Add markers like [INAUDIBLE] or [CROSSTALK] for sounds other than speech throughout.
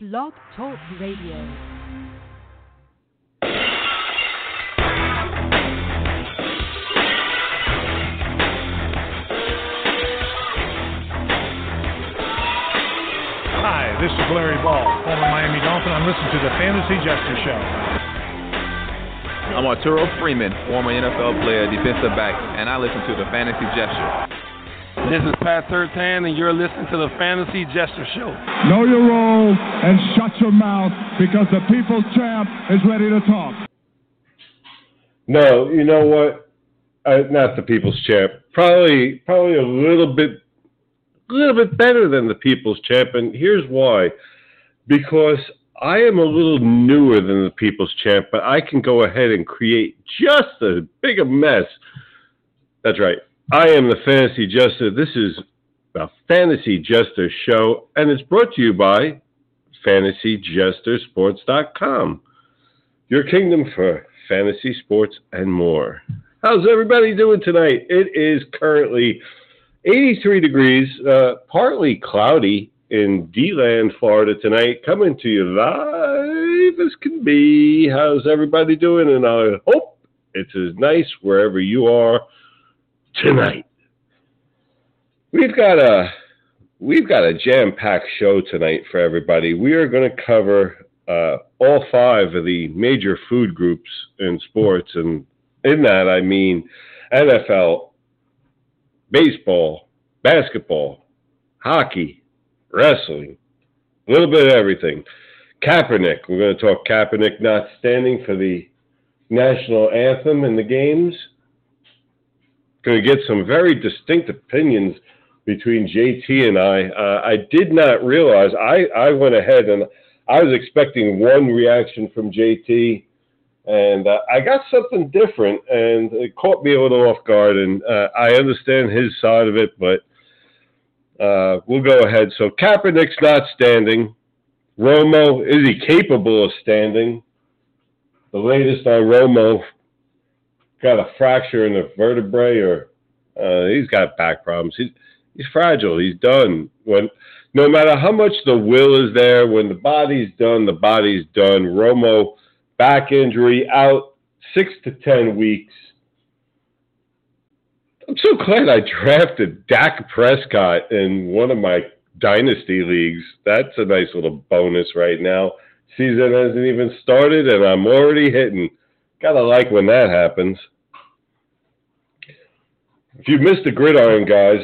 Blog Talk Radio. Hi, this is Larry Ball, former Miami Dolphin. I'm listening to the Fantasy Jester Show. I'm Arturo Freeman, former NFL player, defensive back, and I listen to the Fantasy Jester. This is Pat Sertan, and you're listening to the Fantasy Jester Show. Know your role and shut your mouth because the people's champ is ready to talk. No, you know what? Uh, not the people's champ. Probably, probably a little bit, a little bit better than the people's champ, and here's why: because I am a little newer than the people's champ, but I can go ahead and create just as big a mess. That's right. I am the Fantasy Jester. This is the Fantasy Jester Show, and it's brought to you by FantasyJesterSports.com, your kingdom for fantasy sports and more. How's everybody doing tonight? It is currently 83 degrees, uh, partly cloudy in DeLand, Florida tonight. Coming to you live as can be. How's everybody doing? And I hope it's as nice wherever you are tonight. We've got a we've got a jam-packed show tonight for everybody. We are going to cover uh, all five of the major food groups in sports, and in that I mean NFL, baseball, basketball, hockey, wrestling, a little bit of everything. Kaepernick, we're going to talk Kaepernick not standing for the national anthem in the games going to get some very distinct opinions between JT and I. Uh, I did not realize. I, I went ahead and I was expecting one reaction from JT, and uh, I got something different, and it caught me a little off guard. And uh, I understand his side of it, but uh, we'll go ahead. So Kaepernick's not standing. Romo, is he capable of standing? The latest on Romo got a fracture in the vertebrae or uh, he's got back problems. He's he's fragile. He's done. When no matter how much the will is there, when the body's done, the body's done. Romo back injury out six to ten weeks. I'm so glad I drafted Dak Prescott in one of my dynasty leagues. That's a nice little bonus right now. Season hasn't even started, and I'm already hitting. Gotta like when that happens. If you missed the gridiron, guys,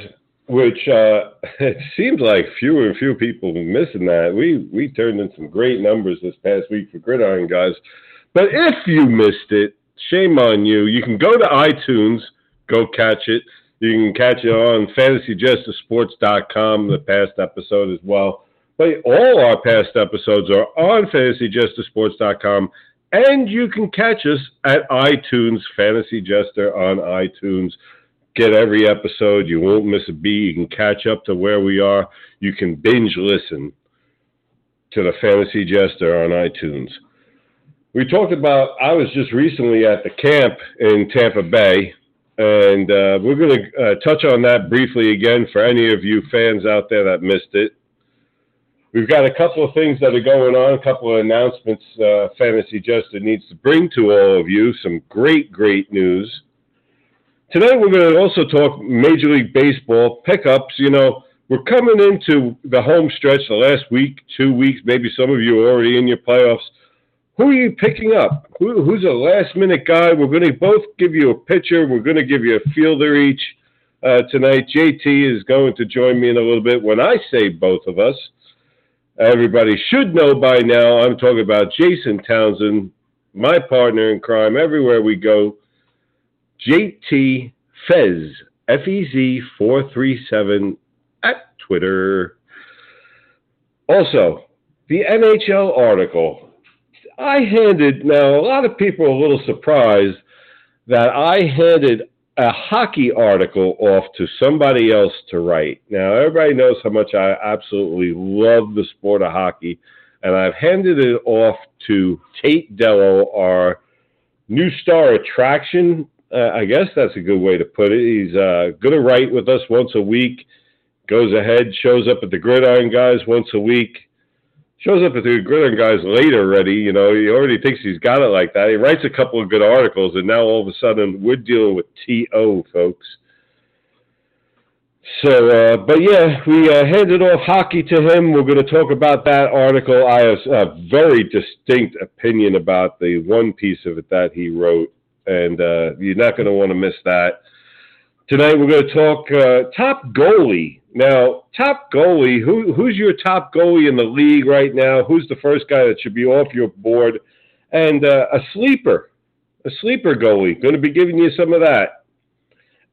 which uh, [LAUGHS] it seems like fewer and fewer people are missing that, we we turned in some great numbers this past week for gridiron guys. But if you missed it, shame on you. You can go to iTunes, go catch it. You can catch it on FantasyJesterSports.com, the past episode as well. But all our past episodes are on FantasyJesterSports.com and you can catch us at iTunes, Fantasy Jester on iTunes. Get every episode. You won't miss a beat. You can catch up to where we are. You can binge listen to the Fantasy Jester on iTunes. We talked about, I was just recently at the camp in Tampa Bay, and uh, we're going to uh, touch on that briefly again for any of you fans out there that missed it. We've got a couple of things that are going on, a couple of announcements uh, Fantasy Jester needs to bring to all of you. Some great, great news. Tonight we're going to also talk Major League Baseball pickups. You know, we're coming into the home stretch, the last week, two weeks, maybe some of you are already in your playoffs. Who are you picking up? Who, who's a last minute guy? We're going to both give you a pitcher. We're going to give you a fielder each uh, tonight. JT is going to join me in a little bit when I say both of us. Everybody should know by now, I'm talking about Jason Townsend, my partner in crime, everywhere we go. JT Fez, F E Z 437 at Twitter. Also, the NHL article. I handed, now a lot of people are a little surprised that I handed a hockey article off to somebody else to write. Now, everybody knows how much I absolutely love the sport of hockey, and I've handed it off to Tate Dello, our new star attraction. Uh, I guess that's a good way to put it. He's uh, going to write with us once a week, goes ahead, shows up at the Gridiron Guys once a week. Shows up at the Gridiron Guys late already. You know, he already thinks he's got it like that. He writes a couple of good articles, and now all of a sudden we're dealing with TO, folks. So, uh, but yeah, we uh, handed off hockey to him. We're going to talk about that article. I have a very distinct opinion about the one piece of it that he wrote, and uh, you're not going to want to miss that. Tonight we're going to talk uh, top goalie. Now, top goalie, who, who's your top goalie in the league right now? Who's the first guy that should be off your board? And uh, a sleeper, a sleeper goalie. Going to be giving you some of that.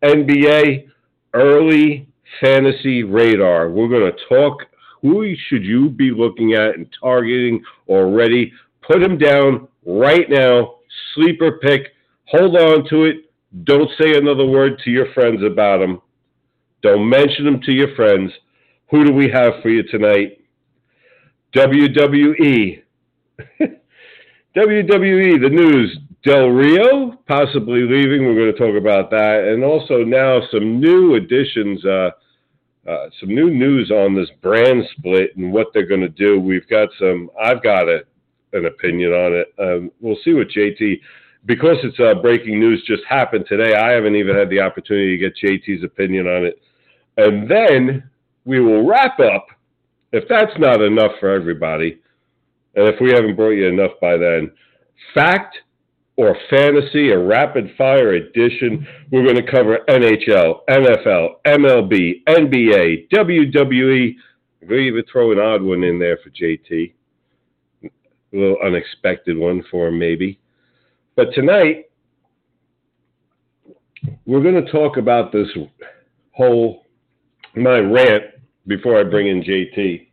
NBA early fantasy radar. We're going to talk who should you be looking at and targeting already. Put him down right now. Sleeper pick. Hold on to it. Don't say another word to your friends about him. Don't mention them to your friends. Who do we have for you tonight? WWE. [LAUGHS] WWE, the news. Del Rio possibly leaving. We're going to talk about that. And also now some new additions, uh, uh, some new news on this brand split and what they're going to do. We've got some, I've got a, an opinion on it. Um, we'll see what JT, because it's uh, breaking news just happened today. I haven't even had the opportunity to get JT's opinion on it. And then we will wrap up, if that's not enough for everybody, and if we haven't brought you enough by then, fact or fantasy, a rapid fire edition. We're going to cover NHL, NFL, MLB, NBA, WWE. I'm going to even throw an odd one in there for JT. A little unexpected one for him, maybe. But tonight, we're going to talk about this whole, my rant before I bring in JT,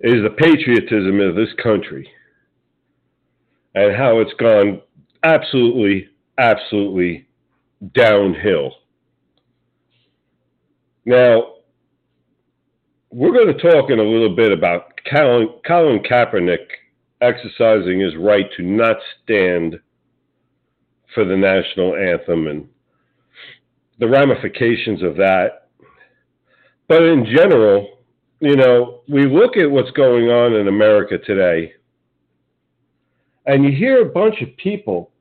is the patriotism of this country and how it's gone absolutely, absolutely downhill. Now, we're going to talk in a little bit about Colin, Colin Kaepernick exercising his right to not stand for the national anthem and the ramifications of that. But in general, you know, we look at what's going on in America today and you hear a bunch of people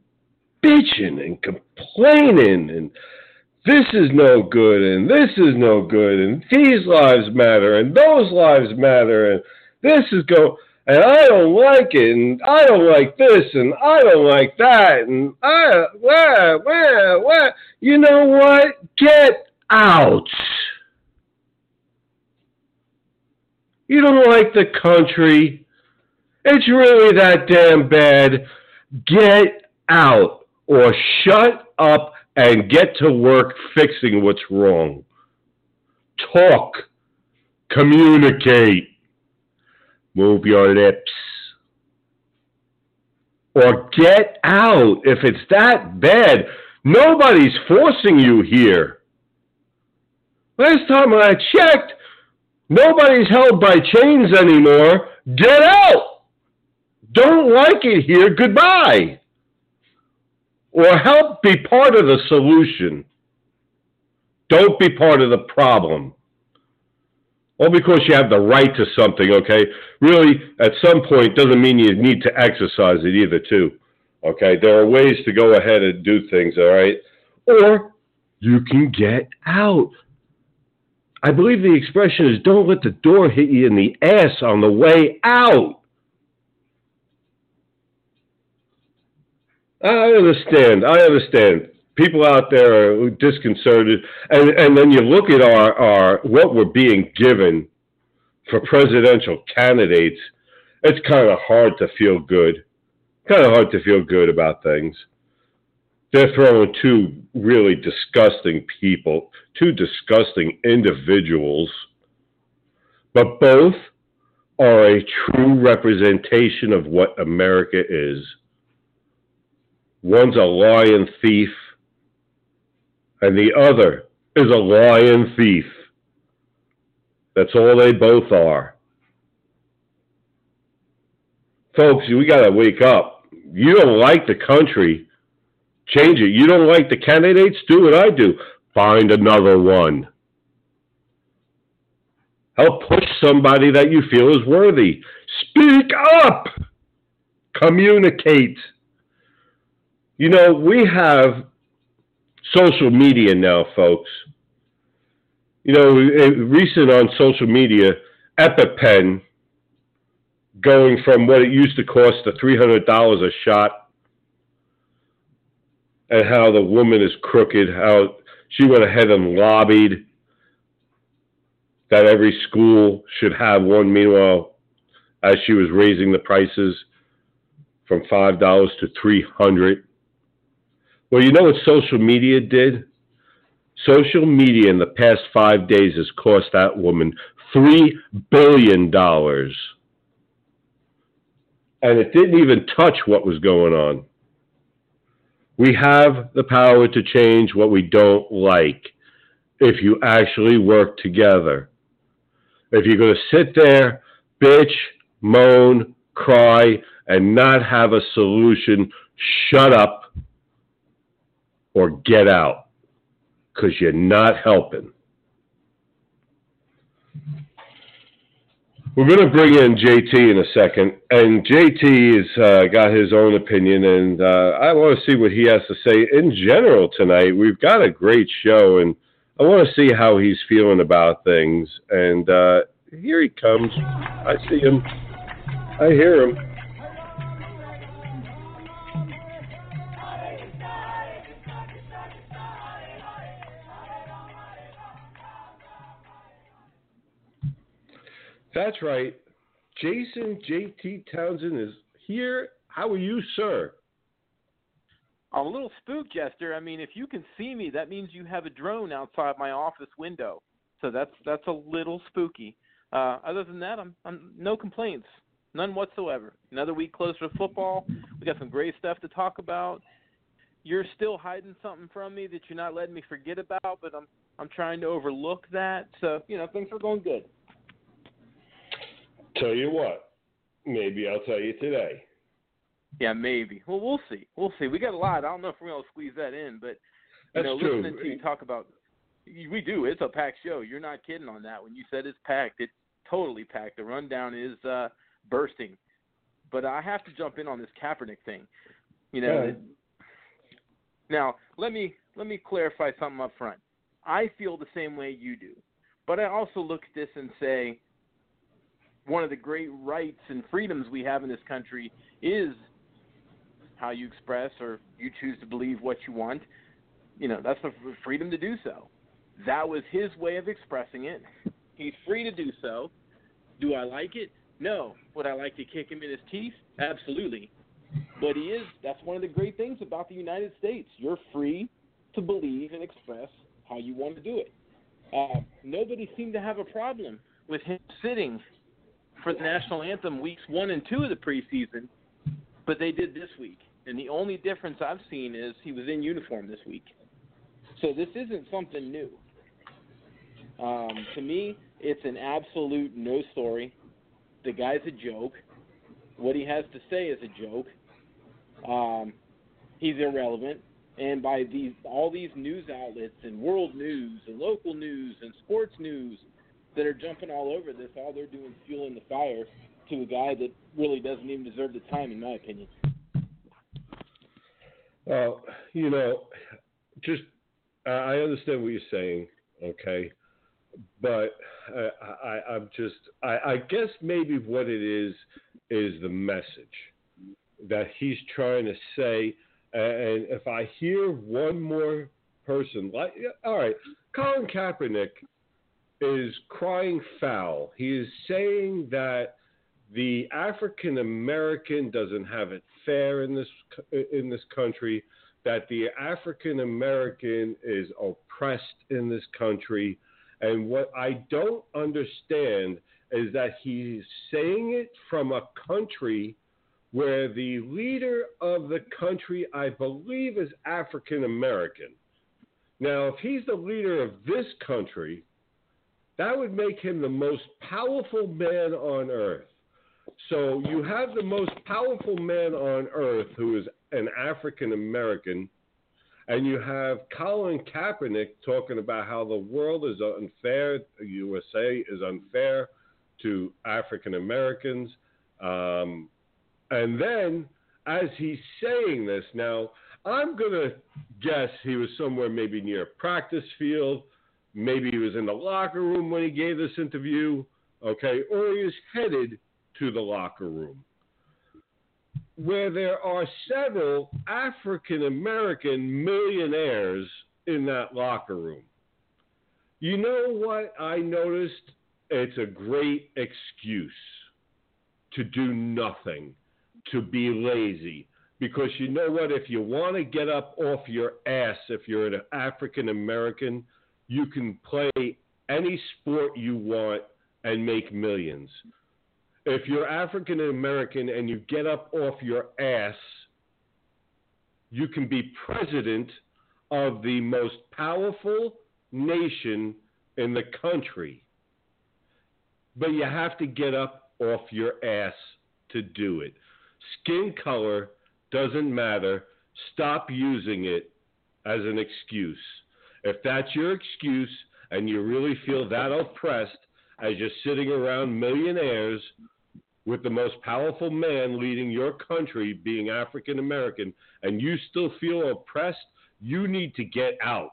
bitching and complaining and this is no good and this is no good and these lives matter and those lives matter and this is go and I don't like it and I don't like this and I don't like that and uh, I where where where you know what get out you don't like the country it's really that damn bad. Get out or shut up and get to work fixing what's wrong. Talk. Communicate. Move your lips. Or get out if it's that bad. Nobody's forcing you here. Last time I checked, nobody's held by chains anymore. Get out! don't like it here, goodbye. Or help be part of the solution. Don't be part of the problem. All because you have the right to something, okay? Really, at some point, doesn't mean you need to exercise it either, too. Okay? There are ways to go ahead and do things, all right? Or you can get out. I believe the expression is don't let the door hit you in the ass on the way out. I understand. I understand. People out there are disconcerted, and and then you look at our our what we're being given for presidential candidates. It's kind of hard to feel good. Kind of hard to feel good about things. They're throwing two really disgusting people, two disgusting individuals, but both are a true representation of what America is. One's a lion thief, and the other is a lion thief. That's all they both are. Folks, we got to wake up. You don't like the country, change it. You don't like the candidates, do what I do. Find another one. Help push somebody that you feel is worthy. Speak up. Communicate. You know, we have social media now, folks. You know, recent on social media, EpiPen going from what it used to cost to $300 a shot and how the woman is crooked, how she went ahead and lobbied that every school should have one. Meanwhile, as she was raising the prices from five dollars to three hundred. Well, you know what social media did? Social media in the past five days has cost that woman three billion dollars. And it didn't even touch what was going on. We have the power to change what we don't like if you actually work together. If you're going to sit there, bitch, moan, cry, and not have a solution, shut up or get out because you're not helping. We're going to bring in JT in a second, and JT has uh, got his own opinion, and uh, I want to see what he has to say in general tonight. We've got a great show, and I want to see how he's feeling about things. And uh, here he comes. I see him. I hear him. That's right. Jason JT Townsend is here. How are you, sir? I'm a little spooked, Jester. I mean, if you can see me, that means you have a drone outside my office window. So that's that's a little spooky. Uh, other than that, I'm, I'm no complaints, none whatsoever. Another week closer to football. We got some great stuff to talk about. You're still hiding something from me that you're not letting me forget about, but I'm I'm trying to overlook that. So you know things are going good. Tell you what, maybe I'll tell you today. Yeah, maybe. Well, we'll see. We'll see. We got a lot. I don't know if we're gonna squeeze that in, but you That's know, true. listening to you talk about, we do. It's a packed show. You're not kidding on that. When you said it's packed, it's totally packed. The rundown is uh, bursting. But I have to jump in on this Kaepernick thing. You know. Yeah. now, let me let me clarify something up front. I feel the same way you do, but I also look at this and say one of the great rights and freedoms we have in this country is how you express or you choose to believe what you want. You know, that's the freedom to do so. That was his way of expressing it. He's free to do so. Do I like it? No. Would I like to kick him in his teeth? Absolutely. But he is, that's one of the great things about the United States. You're free to believe and express how you want to do it. Uh, nobody seemed to have a problem with him sitting for the national anthem weeks one and two of the preseason, but they did this week. And the only difference I've seen is he was in uniform this week. So this isn't something new. Um, to me, it's an absolute no story. The guy's a joke. What he has to say is a joke. Um, he's irrelevant. And by these all these news outlets and world news and local news and sports news that are jumping all over this, all they're doing is fueling the fire to a guy that really doesn't even deserve the time, in my opinion. Well, you know, just I understand what you're saying, okay, but I, I, I'm just I, I guess maybe what it is is the message that he's trying to say, and if I hear one more person like, all right, Colin Kaepernick is crying foul. He is saying that the African American doesn't have it fair in this in this country. That the African American is oppressed in this country, and what I don't understand is that he's saying it from a country where the leader of the country, I believe, is African American. Now, if he's the leader of this country, that would make him the most powerful man on earth. So you have the most powerful man on earth who is an African American, And you have Colin Kaepernick talking about how the world is unfair, USA is unfair to African Americans. Um, and then, as he's saying this, now I'm going to guess he was somewhere maybe near a practice field. Maybe he was in the locker room when he gave this interview, okay, or he was headed to the locker room where there are several African American millionaires in that locker room. You know what I noticed? It's a great excuse to do nothing, to be lazy. Because you know what? If you want to get up off your ass, if you're an African American, you can play any sport you want and make millions if you're African American and you get up off your ass, you can be president of the most powerful nation in the country. But you have to get up off your ass to do it. Skin color doesn't matter. Stop using it as an excuse. If that's your excuse and you really feel that oppressed as you're sitting around millionaires with the most powerful man leading your country being African American and you still feel oppressed, you need to get out.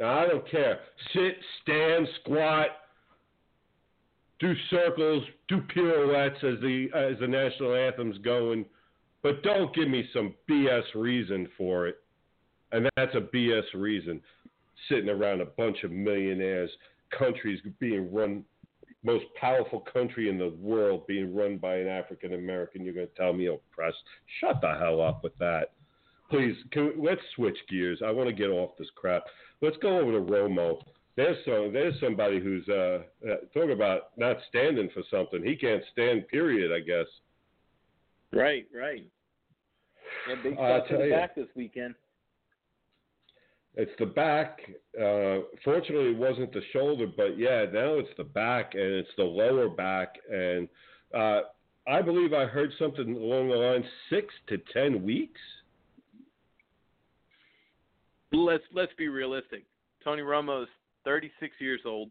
Now, I don't care. Sit, stand, squat, do circles, do pirouettes as the as the national anthem's going, but don't give me some BS reason for it. And that's a BS reason. Sitting around a bunch of millionaires, countries being run most powerful country in the world being run by an African American, you're going to tell me oppressed? Shut the hell up with that. Please, we, let's switch gears. I want to get off this crap. Let's go over to Romo. There's some, there's somebody who's uh, uh, talking about not standing for something. He can't stand. Period. I guess. Right. Right. And big shot to the back this weekend. It's the back. Uh, fortunately, it wasn't the shoulder, but yeah, now it's the back and it's the lower back. And uh, I believe I heard something along the line six to ten weeks. Let's let's be realistic. Tony Romo is 36 years old.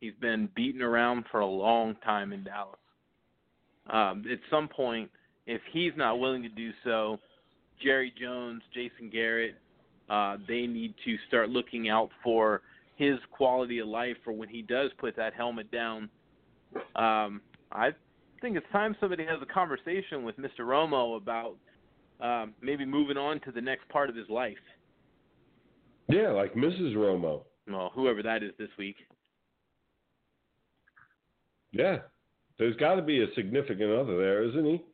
He's been beaten around for a long time in Dallas. Um, at some point, if he's not willing to do so, Jerry Jones, Jason Garrett, uh, they need to start looking out for his quality of life for when he does put that helmet down. Um, I think it's time somebody has a conversation with Mr. Romo about um, maybe moving on to the next part of his life. Yeah, like Mrs. Romo. Well, whoever that is this week. Yeah, there's got to be a significant other there, isn't he?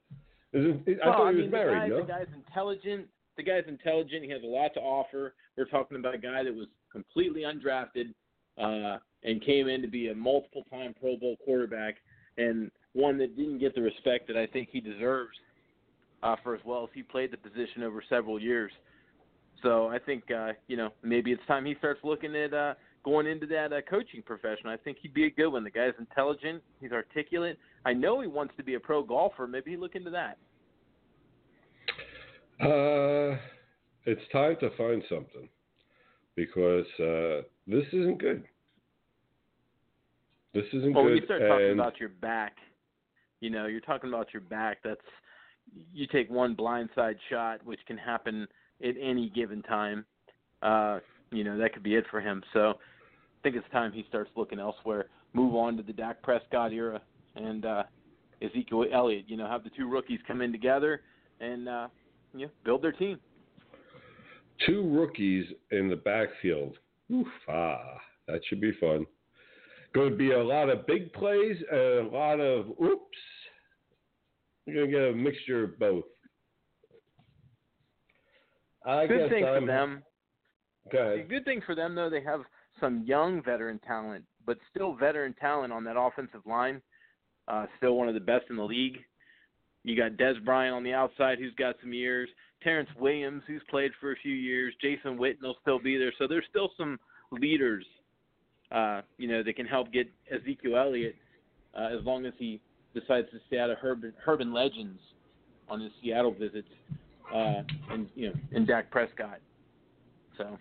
Isn't, I well, thought I he mean, was married. the guy, no, the guy's intelligent the guy's intelligent. He has a lot to offer. We're talking about a guy that was completely undrafted uh, and came in to be a multiple-time Pro Bowl quarterback, and one that didn't get the respect that I think he deserves uh, for as well as he played the position over several years. So I think uh, you know maybe it's time he starts looking at uh, going into that uh, coaching profession. I think he'd be a good one. The guy's intelligent. He's articulate. I know he wants to be a pro golfer. Maybe he look into that. Uh, it's time to find something because uh, this isn't good. This isn't well, good. when you start talking and about your back, you know, you're talking about your back. That's you take one blindside shot, which can happen at any given time. Uh, you know, that could be it for him. So think it's time he starts looking elsewhere. Move on to the Dak Prescott era and uh, Ezekiel Elliott. You know, have the two rookies come in together and uh, you know, build their team. Two rookies in the backfield. Oof, ah, that should be fun. Going to be a lot of big plays and a lot of oops. You're going to get a mixture of both. I good guess thing I'm, for them. Ahead. Good thing for them though, they have some young veteran talent, but still veteran talent on that offensive line. Uh, still one of the best in the league. You got Dez Bryant on the outside, who's got some years. Terrance Williams, who's played for a few years. Jason Witten will still be there. So there's still some leaders, uh, you know, that can help get Ezekiel Elliott uh, as long as he decides to stay out of Herb, Herban Legends on his Seattle visits. uh, and you know, and Dak Prescott. So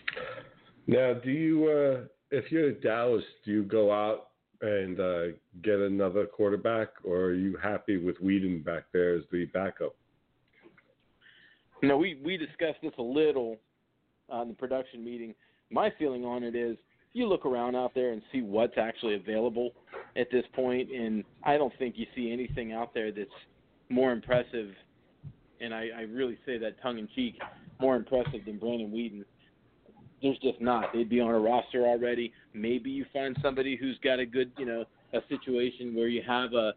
Now, do you, uh, if you're Dallas, do you go out and uh, get another quarterback, or are you happy with Weeden back there as the backup? Know, we we discussed this a little on the production meeting. My feeling on it is you look around out there and see what's actually available at this point, and I don't think you see anything out there that's more impressive. And I, I really say that tongue in cheek, more impressive than Brandon Weeden. There's just not. They'd be on a roster already. Maybe you find somebody who's got a good, you know, a situation where you have a,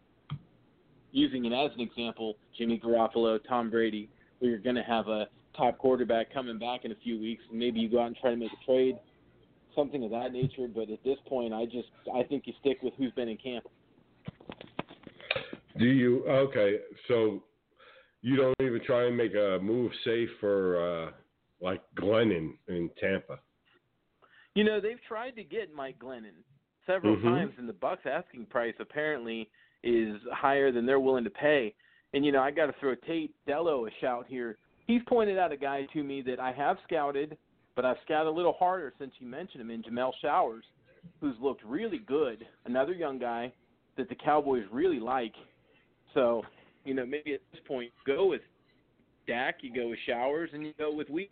using it as an example, Jimmy Garoppolo, Tom Brady, where you're going to have a top quarterback coming back in a few weeks, and maybe you go out and try to make a trade, something of that nature. But at this point, I just I think you stick with who's been in camp. Do you? Okay, so you don't even try and make a move safe for uh, like Glennon in Tampa. You know, they've tried to get Mike Glennon several Mhm. times, and the Bucs' asking price apparently is higher than they're willing to pay. And you know, I got to throw Tate Dello a shout here. He's pointed out a guy to me that I have scouted, but I've scouted a little harder since you mentioned him in Jameill Showers, who's looked really good. Another young guy that the Cowboys really like. So, you know, maybe at this point, go with Dak, you go with Showers, and you go with Wheat.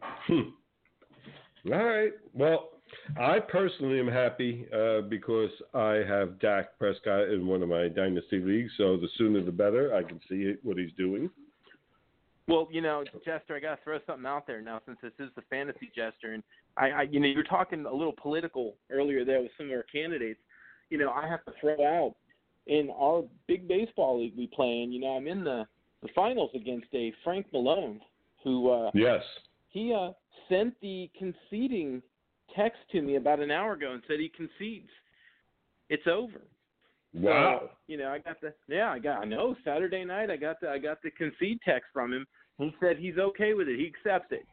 Hmm. All right. Well, I personally am happy uh, because I have Dak Prescott in one of my dynasty leagues. So the sooner the better. I can see what he's doing. Well, you know, Jester, I got to throw something out there now since this is the fantasy Jester, and I, I, you know, you were talking a little political earlier there with some of our candidates. You know, I have to throw out in our big baseball league we play in. You know, I'm in the the finals against a Frank Malone, who uh, Yes. He uh, sent the conceding text to me about an hour ago and said he concedes. It's over. Wow. So, you know, I got the yeah, I got I know Saturday night I got the I got the concede text from him. He said he's okay with it. He accepts it.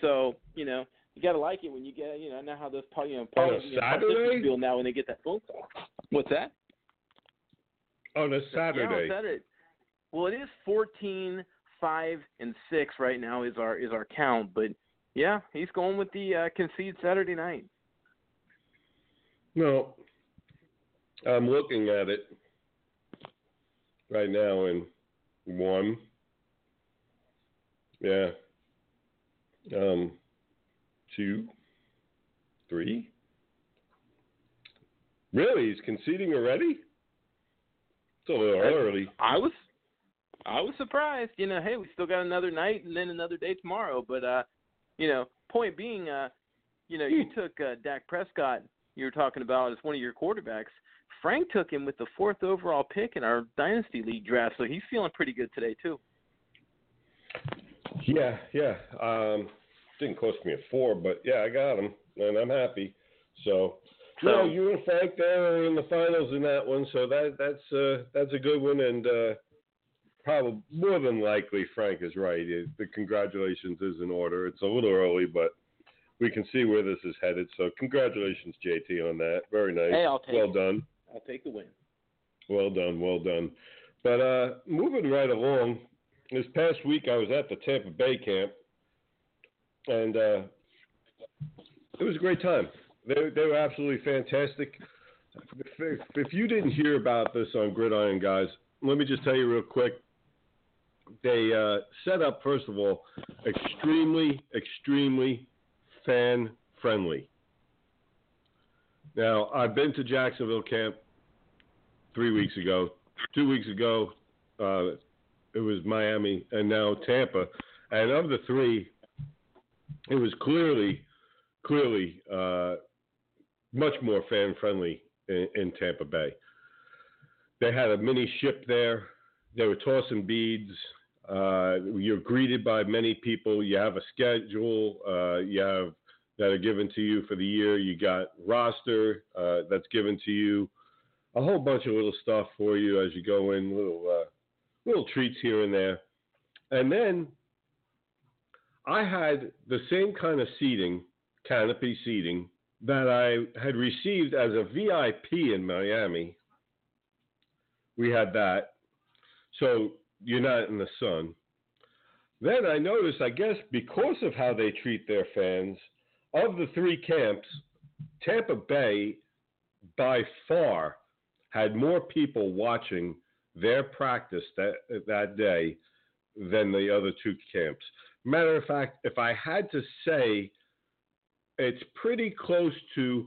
So, you know, you got to like it when you get, you know, I know how those you know, poli- you know, Saturday? feel now when they get that phone call. What's that? On a Yeah, Saturday. on Saturday. Well, it is 14 5 and 6 right now is our is our count, but yeah, he's going with the uh, concede Saturday night. No. I'm looking at it right now in one. Yeah. Um two. Three. Really? He's conceding already? It's a little early. I was I was surprised. You know, hey, we still got another night and then another day tomorrow. But uh, you know, point being, uh, you know, you took uh, Dak Prescott. You were talking about as one of your quarterbacks. Frank took him with the fourth overall pick in our dynasty league draft, so he's feeling pretty good today too. Yeah, yeah. Um, didn't cost me a four, but yeah, I got him, and I'm happy. So, no, you and Frank there are in the finals in that one, so that that's uh, that's a good one, and uh, probably more than likely Frank is right. It, the congratulations is in order. It's a little early, but we can see where this is headed. So, congratulations, JT, on that. Very nice. Hey, I'll take well it. done. I'll take the win. Well done, well done. But uh, moving right along, this past week I was at the Tampa Bay camp, and uh, it was a great time. They, they were absolutely fantastic. If, if you didn't hear about this on Gridiron, guys, let me just tell you real quick. They uh, set up, first of all, extremely, extremely fan friendly. Now, I've been to Jacksonville camp three weeks ago. Two weeks ago, uh, it was Miami, and now Tampa. And of the three, it was clearly, clearly uh, much more fan friendly in, in Tampa Bay. They had a mini ship there. They were tossing beads. Uh, you're greeted by many people. You have a schedule. Uh, you have that are given to you for the year. You got roster uh, that's given to you. A whole bunch of little stuff for you as you go in, little uh, little treats here and there. And then I had the same kind of seating, canopy seating, that I had received as a VIP in Miami. We had that. So you're not in the sun. Then I noticed, I guess, because of how they treat their fans, of the three camps, Tampa Bay by far had more people watching their practice that that day than the other two camps. Matter of fact, if I had to say, it's pretty close to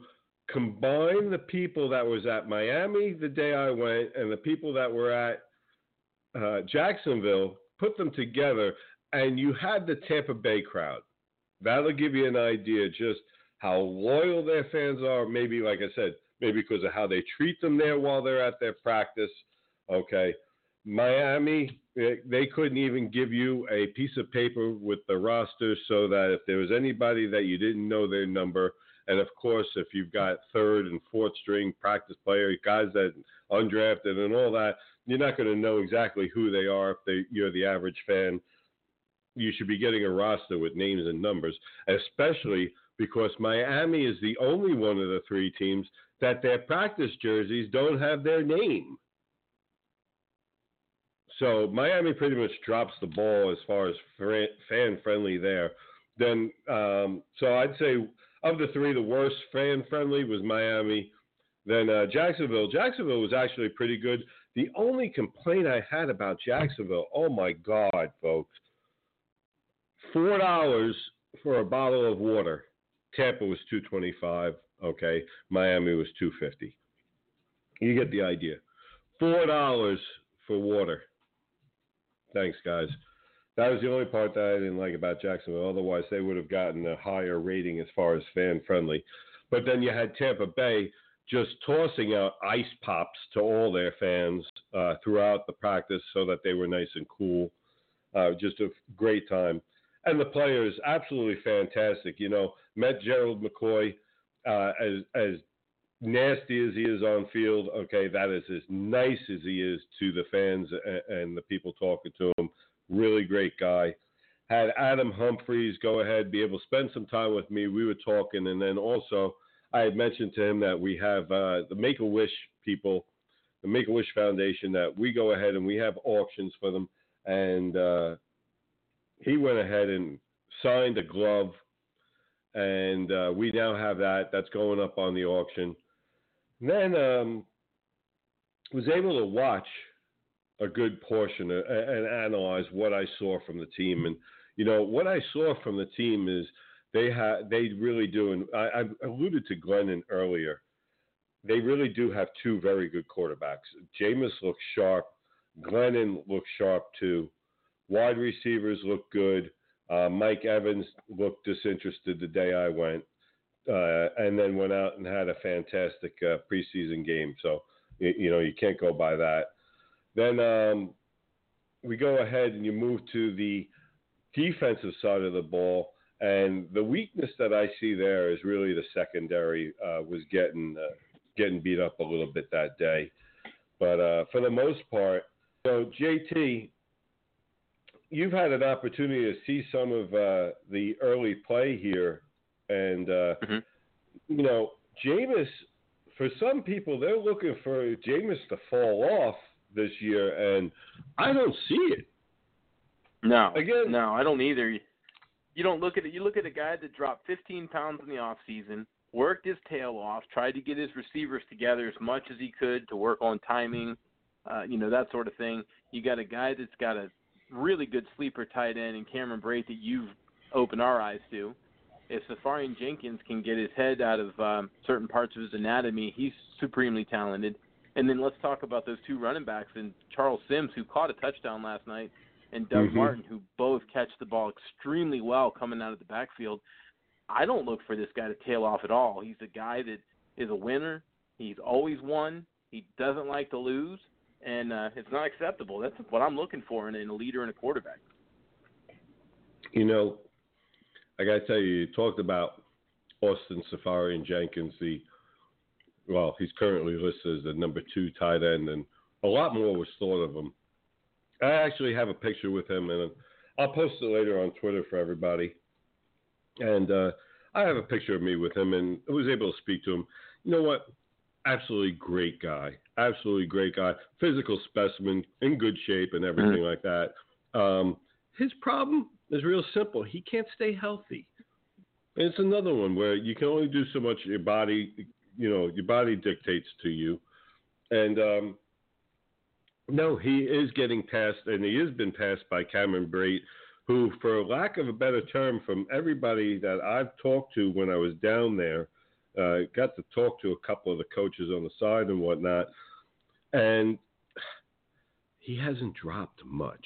combine the people that was at Miami the day I went and the people that were at uh, Jacksonville, put them together, and you had the Tampa Bay crowd. That'll give you an idea just how loyal their fans are. Maybe, like I said, maybe because of how they treat them there while they're at their practice. Okay. Miami, they couldn't even give you a piece of paper with the roster so that if there was anybody that you didn't know their number, and of course, if you've got third and fourth string practice players, guys that undrafted and all that, you're not going to know exactly who they are if they, you're the average fan. You should be getting a roster with names and numbers, especially because Miami is the only one of the three teams that their practice jerseys don't have their name. So Miami pretty much drops the ball as far as fan friendly there. Then, um, so I'd say of the three, the worst fan friendly was Miami. Then uh, Jacksonville. Jacksonville was actually pretty good. The only complaint I had about Jacksonville, oh my God, folks, four dollars for a bottle of water. Tampa was two twenty five. Okay, Miami was two fifty. You get the idea. Four dollars for water. Thanks, guys. That was the only part that I didn't like about Jacksonville. Otherwise, they would have gotten a higher rating as far as fan friendly. But then you had Tampa Bay just tossing out ice pops to all their fans uh, throughout the practice so that they were nice and cool. Uh, just a great time. And the players, absolutely fantastic. You know, met Gerald McCoy uh, as, as nasty as he is on field. Okay, that is as nice as he is to the fans and, and the people talking to him. Really great guy. Had Adam Humphries go ahead, be able to spend some time with me. We were talking, and then also I had mentioned to him that we have uh, the Make a Wish people, the Make a Wish Foundation, that we go ahead and we have auctions for them. And uh, he went ahead and signed a glove, and uh, we now have that. That's going up on the auction. And then um, was able to watch a good portion and analyze what I saw from the team. And you know what I saw from the team is they have they really do, and I, I alluded to Glennon earlier. They really do have two very good quarterbacks. Jameis looks sharp. Glennon looks sharp too. Wide receivers look good. Uh, Mike Evans looked disinterested the day I went, uh, and then went out and had a fantastic uh, preseason game. So you, you know you can't go by that. Then um, we go ahead and you move to the defensive side of the ball, and the weakness that I see there is really the secondary uh, was getting uh, getting beat up a little bit that day. But uh, for the most part, so JT, you've had an opportunity to see some of uh, the early play here, and uh, mm-hmm. you know, Jameis. For some people, they're looking for Jameis to fall off this year, and I don't see it. No, again, no, I don't either. You don't look at it. You look at a guy that dropped 15 pounds in the off season, worked his tail off, tried to get his receivers together as much as he could to work on timing, uh, you know that sort of thing. You got a guy that's got a really good sleeper tight end in Cameron Brate that you've opened our eyes to. If Seferian-Jenkins can get his head out of um, certain parts of his anatomy, he's supremely talented. And then let's talk about those two running backs and Charles Sims, who caught a touchdown last night, and Doug mm-hmm. Martin, who both catch the ball extremely well coming out of the backfield. I don't look for this guy to tail off at all. He's a guy that is a winner. He's always won. He doesn't like to lose, and uh, it's not acceptable. That's what I'm looking for in, in a leader and a quarterback. You know, I got to tell you, you talked about Austin Seferian-Jenkins. the well, he's currently listed as the number two tight end, and a lot more was thought of him. I actually have a picture with him, and I'll post it later on Twitter for everybody. And uh, I have a picture of me with him, and I was able to speak to him. You know what? absolutely great guy, absolutely great guy, physical specimen, in good shape, and everything mm-hmm. like that. Um, his problem is real simple. He can't stay healthy. And it's another one where you can only do so much. Your body, you know, your body dictates to you. And um, no, he is getting passed, and he has been passed by Cameron Brate, who, for lack of a better term, from everybody that I've talked to when I was down there, uh, got to talk to a couple of the coaches on the side and whatnot, and he hasn't dropped much.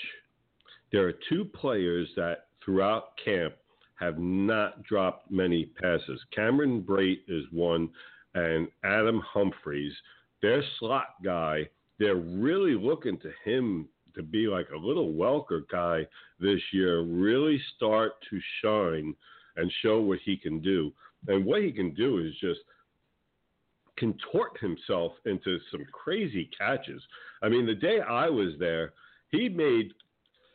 There are two players that throughout camp have not dropped many passes. Cameron Brate is one, and Adam Humphries, their slot guy. They're really looking to him to be like a little Welker guy this year, really start to shine and show what he can do. And what he can do is just contort himself into some crazy catches. I mean, the day I was there, he made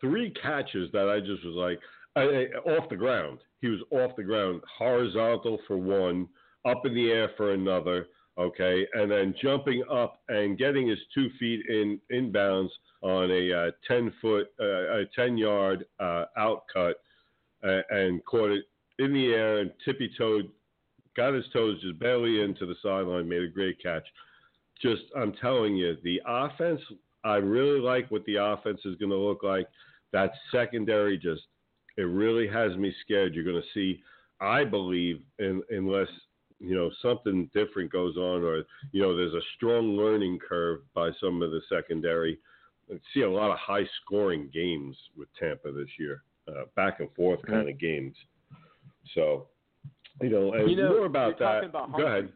three catches that I just was like, I, off the ground. He was off the ground, horizontal for one, up in the air for another, okay, and then jumping up and getting his two feet in inbounds on a uh, ten foot, uh, a ten yard uh, out cut, uh, and caught it in the air and tippy toed, got his toes just barely into the sideline, made a great catch. Just, I'm telling you, the offense. I really like what the offense is going to look like. That secondary just it really has me scared. You're going to see, I believe, in, unless you know something different goes on, or you know there's a strong learning curve by some of the secondary. I see a lot of high scoring games with Tampa this year, uh, back and forth mm-hmm. kind of games. So, you know, and you know, more about that. About Go ahead.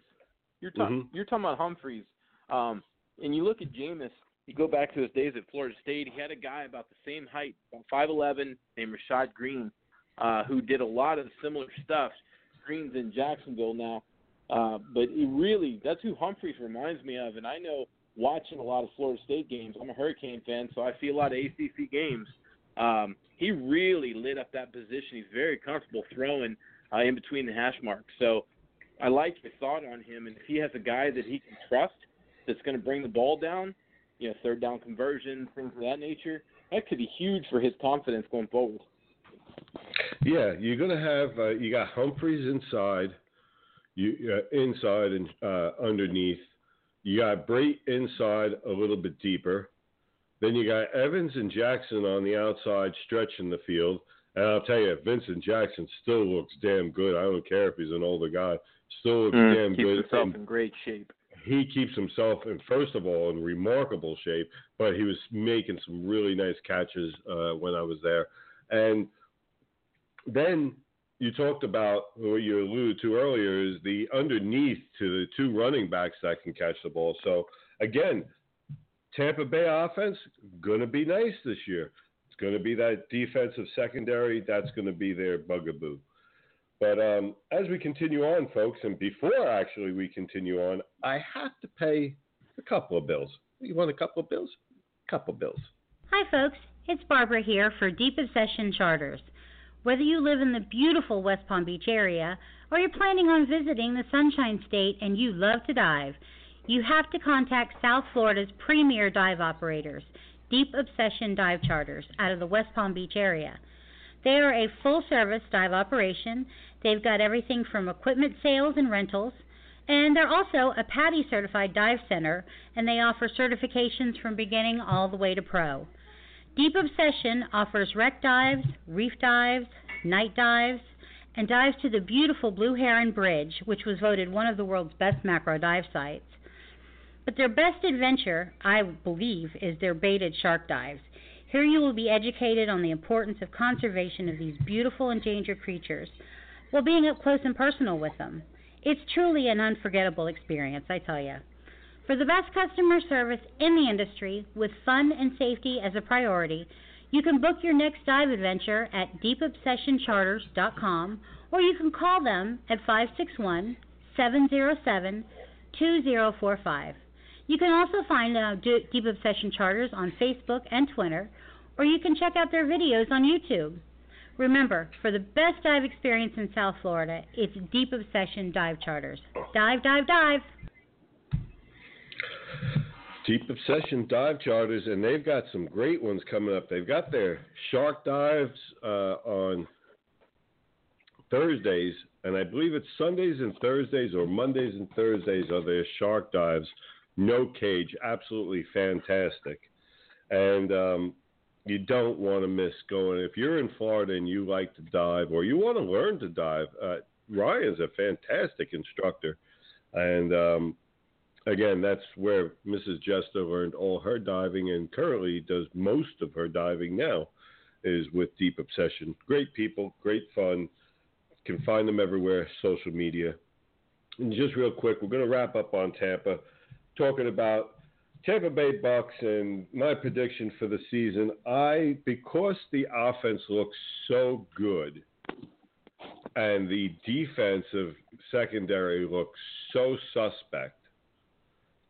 You're, ta- mm-hmm. you're talking about Humphries, um, and you look at Jameis you go back to his days at Florida State, he had a guy about the same height, about 5'11, named Rashad Greene, uh, who did a lot of similar stuff. Green's in Jacksonville now. Uh, but he really, that's who Humphries reminds me of. And I know watching a lot of Florida State games, I'm a Hurricane fan, so I see a lot of ACC games. Um, he really lit up that position. He's very comfortable throwing uh, in between the hash marks. So I like your thought on him. And if he has a guy that he can trust that's going to bring the ball down – you know, third down conversion, things of that nature. That could be huge for his confidence going forward. Yeah, you're going to have uh, you got Humphries inside, you uh, inside and uh, underneath. You got Brate inside a little bit deeper. Then you got Evans and Jackson on the outside stretching the field. And I'll tell you, Vincent Jackson still looks damn good. I don't care if he's an older guy. Still looks mm, damn keeps good. Keeps himself in great shape he keeps himself in first of all in remarkable shape, but he was making some really nice catches uh, when I was there. And then you talked about what you alluded to earlier is the underneath to the two running backs that can catch the ball. So again, Tampa Bay offense gonna be nice this year. It's gonna be that defensive secondary. That's gonna be their bugaboo. But um, as we continue on, folks, and before actually we continue on, I have to pay a couple of bills. You want a couple of bills? A couple of bills. Hi, folks. It's Barbara here for Deep Obsession Charters. Whether you live in the beautiful West Palm Beach area or you're planning on visiting the Sunshine State and you love to dive, you have to contact South Florida's premier dive operators, Deep Obsession Dive Charters, out of the West Palm Beach area. They are a full service dive operation. They've got everything from equipment sales and rentals, and they're also a PADI certified dive center, and they offer certifications from beginning all the way to pro. Deep Obsession offers wreck dives, reef dives, night dives, and dives to the beautiful Blue Heron Bridge, which was voted one of the world's best macro dive sites. But their best adventure, I believe, is their baited shark dives. Here you will be educated on the importance of conservation of these beautiful endangered creatures while being up close and personal with them. It's truly an unforgettable experience, I tell you. For the best customer service in the industry, with fun and safety as a priority, you can book your next dive adventure at deepobsessioncharters.com or you can call them at 561 707 2045. You can also find uh, Deep Obsession Charters on Facebook and Twitter, or you can check out their videos on YouTube. Remember, for the best dive experience in South Florida, it's Deep Obsession Dive Charters. Dive, dive, dive! Deep Obsession Dive Charters, and they've got some great ones coming up. They've got their shark dives uh, on Thursdays, and I believe it's Sundays and Thursdays or Mondays and Thursdays are their shark dives. No cage, absolutely fantastic. And um, you don't want to miss going. If you're in Florida and you like to dive or you want to learn to dive, uh, Ryan's a fantastic instructor. And um, again, that's where Mrs. Jester learned all her diving and currently does most of her diving now is with Deep Obsession. Great people, great fun. Can find them everywhere, social media. And just real quick, we're going to wrap up on Tampa, talking about Tampa Bay Bucs and my prediction for the season. I because the offense looks so good and the defensive secondary looks so suspect.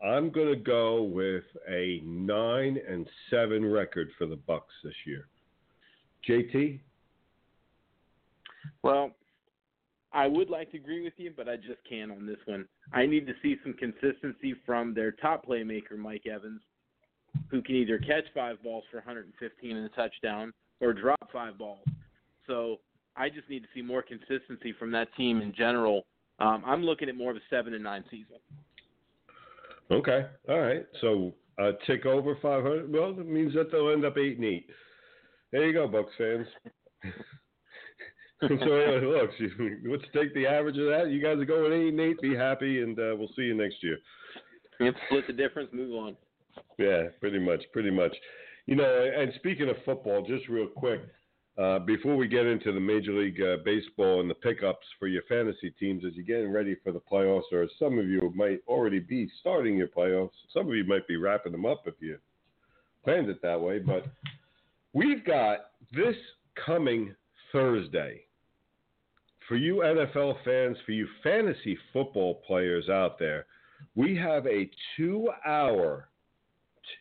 I'm going to go with a 9 and 7 record for the Bucs this year. JT? Well, I would like to agree with you, but I just can't on this one. I need to see some consistency from their top playmaker, Mike Evans, who can either catch five balls for 115 and a touchdown or drop five balls. So I just need to see more consistency from that team in general. Um, I'm looking at more of a seven and nine season. Okay, all right. So uh, tick over 500. Well, that means that they'll end up eight and eight. There you go, Bucs fans. [LAUGHS] so look, [LAUGHS] let's take the average of that. You guys are going eight and eight. Be happy, and uh, we'll see you next year. Yep, split the difference. Move on. Yeah, pretty much, pretty much. You know, and speaking of football, just real quick, uh, before we get into the Major League uh, Baseball and the pickups for your fantasy teams as you're getting ready for the playoffs, or some of you might already be starting your playoffs. Some of you might be wrapping them up if you planned it that way. But we've got this coming Thursday for you NFL fans, for you fantasy football players out there, we have a two hour,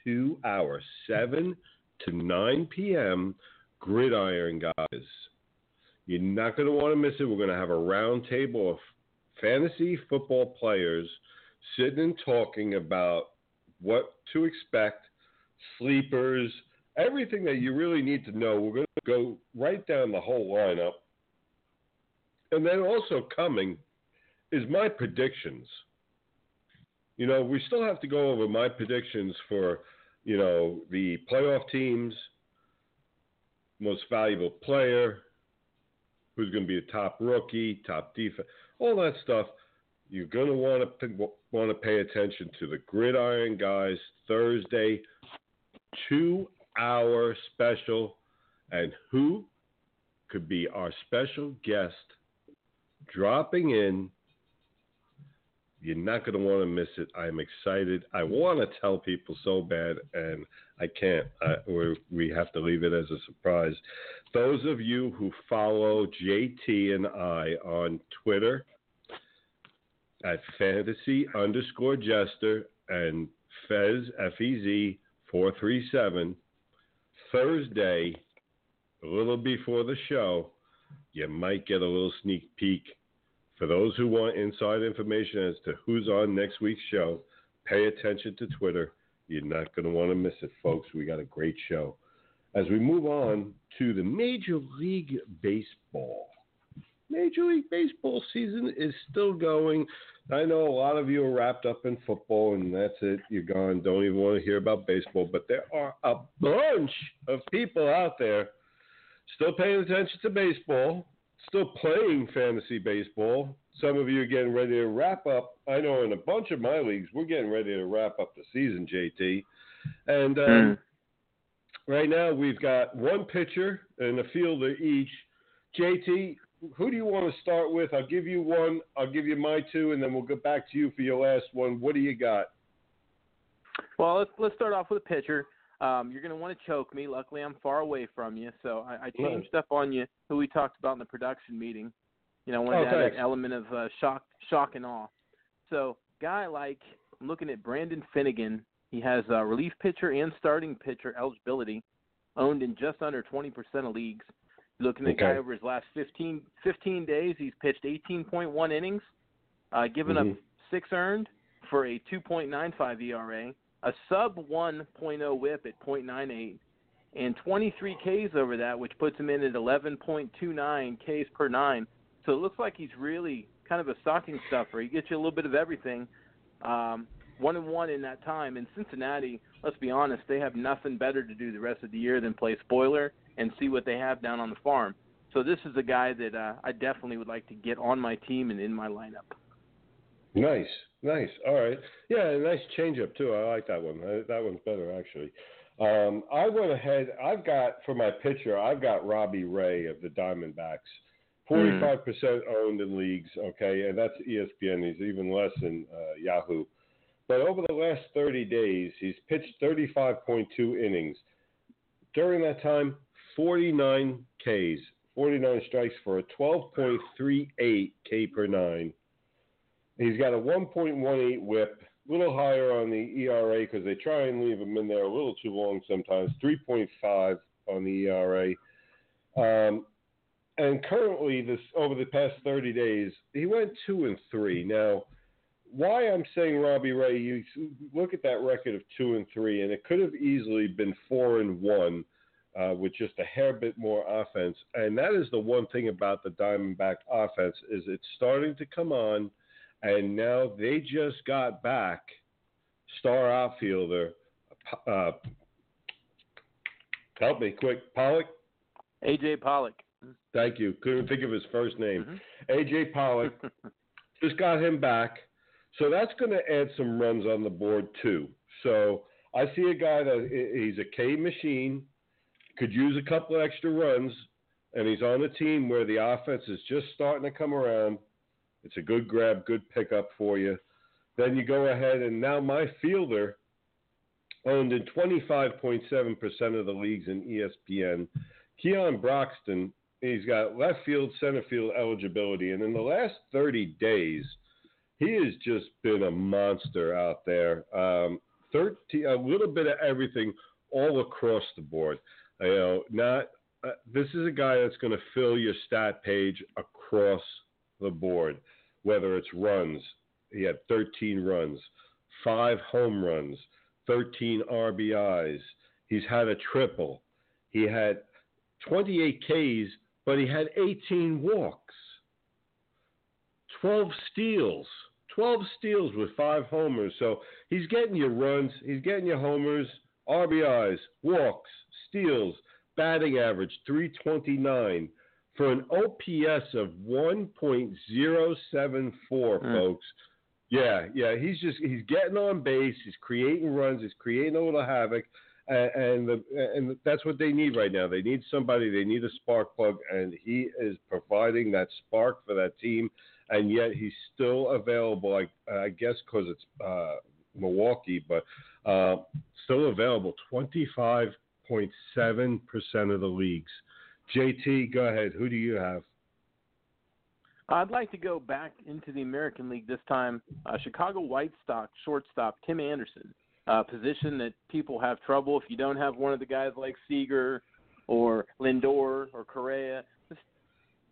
two hour, 7 to 9 p.m. gridiron, guys. You're not going to want to miss it. We're going to have a round table of fantasy football players sitting and talking about what to expect, sleepers, everything that you really need to know. We're going to go right down the whole lineup and then also coming is my predictions. You know, we still have to go over my predictions for, you know, the playoff teams, most valuable player, who's going to be a top rookie, top defense, all that stuff. You're going to want to want to pay attention to the Gridiron Guys Thursday two hour special, and who could be our special guest dropping in. You're not going to want to miss it. I'm excited. I want to tell people so bad, and I can't. I, we have to leave it as a surprise. Those of you who follow JT and I on Twitter at fantasy underscore jester and Fez, F E Z 437, Thursday, a little before the show, you might get a little sneak peek. For those who want inside information as to who's on next week's show, pay attention to Twitter. You're not going to want to miss it, folks. We got a great show. As we move on to the Major League Baseball. Major League Baseball season is still going. I know a lot of you are wrapped up in football, and that's it. You're gone. Don't even want to hear about baseball. But there are a bunch of people out there still paying attention to baseball, still playing fantasy baseball. Some of you are getting ready to wrap up. I know in a bunch of my leagues, we're getting ready to wrap up the season, JT. And um, mm. right now, we've got one pitcher and a fielder each. JT, who do you want to start with? I'll give you one. I'll give you my two, and then we'll get back to you for your last one. What do you got? Well, let's let's start off with a pitcher. Um, you're going to want to choke me. Luckily, I'm far away from you, so I, I changed up on you. Who we talked about in the production meeting. You know, I wanted oh, to add that element of uh, shock, shock and awe. So, guy like I'm looking at Brandon Finnegan. He has uh, relief pitcher and starting pitcher eligibility, owned in just under 20% of leagues. Looking at okay. guy over his last 15, 15 days, he's pitched 18.1 innings, uh, given mm-hmm. up six earned for a 2.95 ERA a sub 1.0 whip at .98, and 23 Ks over that, which puts him in at 11.29 Ks per nine. So it looks like he's really kind of a stocking stuffer. He gets you a little bit of everything. Um, one and one in that time. In Cincinnati, let's be honest, they have nothing better to do the rest of the year than play spoiler and see what they have down on the farm. So this is a guy that uh, I definitely would like to get on my team and in my lineup. Nice, nice. All right, yeah, nice changeup too. I like that one. That one's better actually. Um, I went ahead. I've got for my pitcher. I've got Robbie Ray of the Diamondbacks. Forty-five percent owned in leagues. Okay, and that's ESPN. He's even less in uh, Yahoo. But over the last 30 days, he's pitched 35.2 innings. During that time, 49 Ks, 49 strikes for a 12.38 K per nine. He's got a 1.18 whip, a little higher on the ERA because they try and leave him in there a little too long sometimes. 3.5 on the ERA. Um, and currently, this over the past 30 days, he went two and three. Now, why I'm saying Robbie Ray, you look at that record of two and three, and it could have easily been four and one uh, with just a hair bit more offense. And that is the one thing about the Diamondback offense is it's starting to come on, and now they just got back star outfielder. Uh, help me quick, Pollock. AJ Pollock. Thank you. Couldn't think of his first name. Mm-hmm. AJ Pollock. [LAUGHS] just got him back. So that's going to add some runs on the board too. So I see a guy that he's a K machine, could use a couple of extra runs, and he's on a team where the offense is just starting to come around. It's a good grab, good pickup for you. Then you go ahead and now my fielder owned in 25.7% of the leagues in ESPN. Keon Broxton, he's got left field, center field eligibility, and in the last 30 days – he has just been a monster out there. Um, 13, a little bit of everything all across the board. You know, not uh, this is a guy that's going to fill your stat page across the board, whether it's runs. He had 13 runs, five home runs, 13 RBIs. He's had a triple. He had 28 Ks, but he had 18 walks. 12 steals. 12 steals with five homers. So he's getting you runs, he's getting you homers, RBIs, walks, steals, batting average 329 for an OPS of 1.074, mm. folks. Yeah, yeah, he's just he's getting on base, he's creating runs, he's creating a little havoc, and and, the, and that's what they need right now. They need somebody, they need a spark plug, and he is providing that spark for that team and yet he's still available. I, I guess because it's uh, Milwaukee, but uh, still available. Twenty five point seven percent of the leagues. JT, go ahead. Who do you have? I'd like to go back into the American League this time. Uh, Chicago White Sox shortstop Tim Anderson, uh, position that people have trouble if you don't have one of the guys like Seager or Lindor or Correa. Just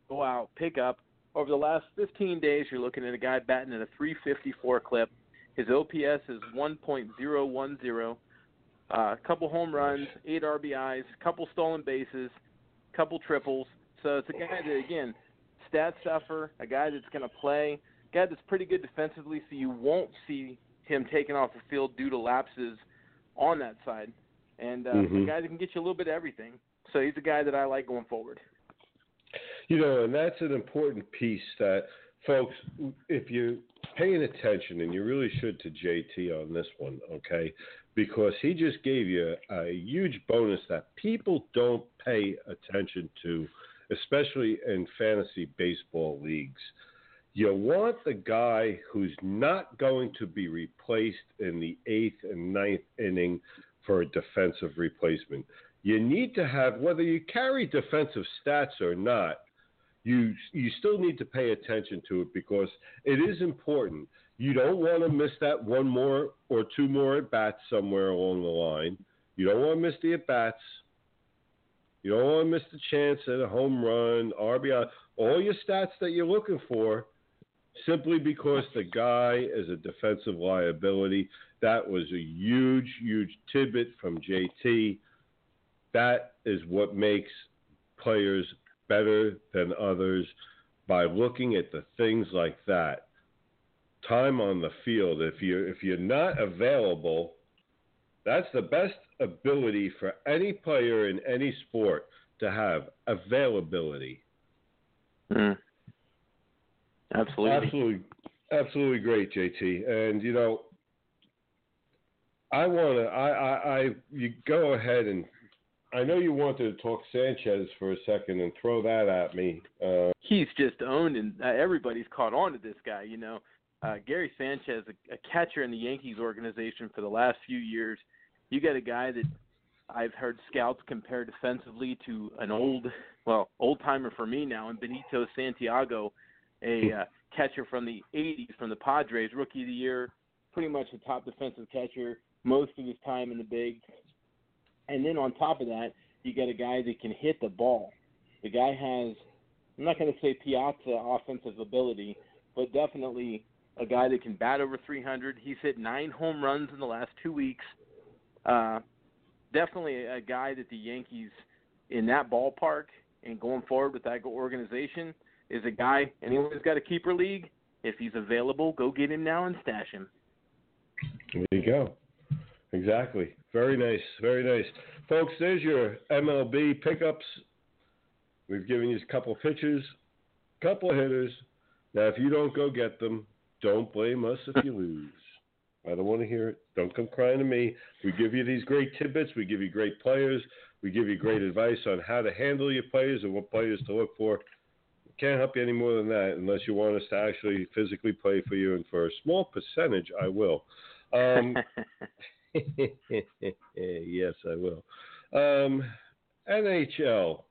go out, pick up over the last 15 days, you're looking at a guy batting at a 354 clip. His OPS is 1.010. A uh, couple home runs, eight RBIs, a couple stolen bases, couple triples. So it's a guy that, again, stat stuffer, a guy that's going to play, a guy that's pretty good defensively, so you won't see him taken off the field due to lapses on that side. And uh, mm-hmm. a guy that can get you a little bit of everything. So he's a guy that I like going forward. You know, and that's an important piece that, folks, if you're paying attention, and you really should to JT on this one, okay, because he just gave you a huge bonus that people don't pay attention to, especially in fantasy baseball leagues. You want the guy who's not going to be replaced in the eighth and ninth inning for a defensive replacement. You need to have, whether you carry defensive stats or not, you you still need to pay attention to it because it is important. You don't want to miss that one more or two more at bats somewhere along the line. You don't want to miss the at bats. You don't want to miss the chance at a home run, RBI, all your stats that you're looking for. simply because the guy is a defensive liability. That was a huge, huge tidbit from JT. That is what makes players better than others by looking at the things like that. Time on the field. If you if you're not available, that's the best ability for any player in any sport to have availability. Mm. Absolutely. Absolutely, absolutely great, JT. And you know, I want to. I, I, I, you go ahead and. I know you wanted to talk Sanchez for a second and throw that at me. Uh, He's just owned, and uh, everybody's caught on to this guy. You know, uh, Gary Sanchez, a, a catcher in the Yankees organization for the last few years. You got a guy that I've heard scouts compare defensively to an old, well, old timer for me now, and Benito Santiago, a uh, catcher from the 80s from the Padres, rookie of the year, pretty much a top defensive catcher most of his time in the big. And then on top of that, you got a guy that can hit the ball. The guy has, I'm not going to say Piazza offensive ability, but definitely a guy that can bat over 300. He's hit nine home runs in the last two weeks. Uh, definitely a guy that the Yankees in that ballpark and going forward with that organization is a guy. Anyone who's got a keeper league, if he's available, go get him now and stash him. There you go. Exactly. Very nice. Very nice. Folks, there's your MLB pickups. We've given you a couple pitchers, a couple of hitters. Now, if you don't go get them, don't blame us if you lose. I don't want to hear it. Don't come crying to me. We give you these great tidbits. We give you great players. We give you great advice on how to handle your players and what players to look for. Can't help you any more than that unless you want us to actually physically play for you. And for a small percentage, I will. Um, [LAUGHS] [LAUGHS] yes, I will. Um, NHL.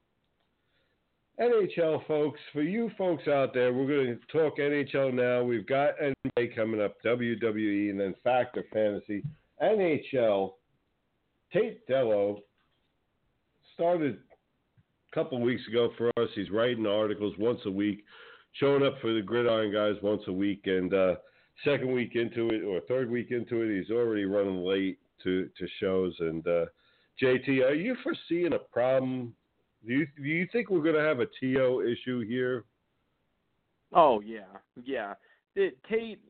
NHL, folks, for you folks out there, we're going to talk NHL now. We've got NBA coming up, WWE, and then Fact or Fantasy. NHL, Tate Dello started a couple weeks ago for us. He's writing articles once a week, showing up for the Gridiron guys once a week, and uh, second week into it or third week into it, he's already running late to, to shows. And uh, JT, are you foreseeing a problem do you do you think we're going to have a TO issue here? Oh yeah, yeah. It, Tate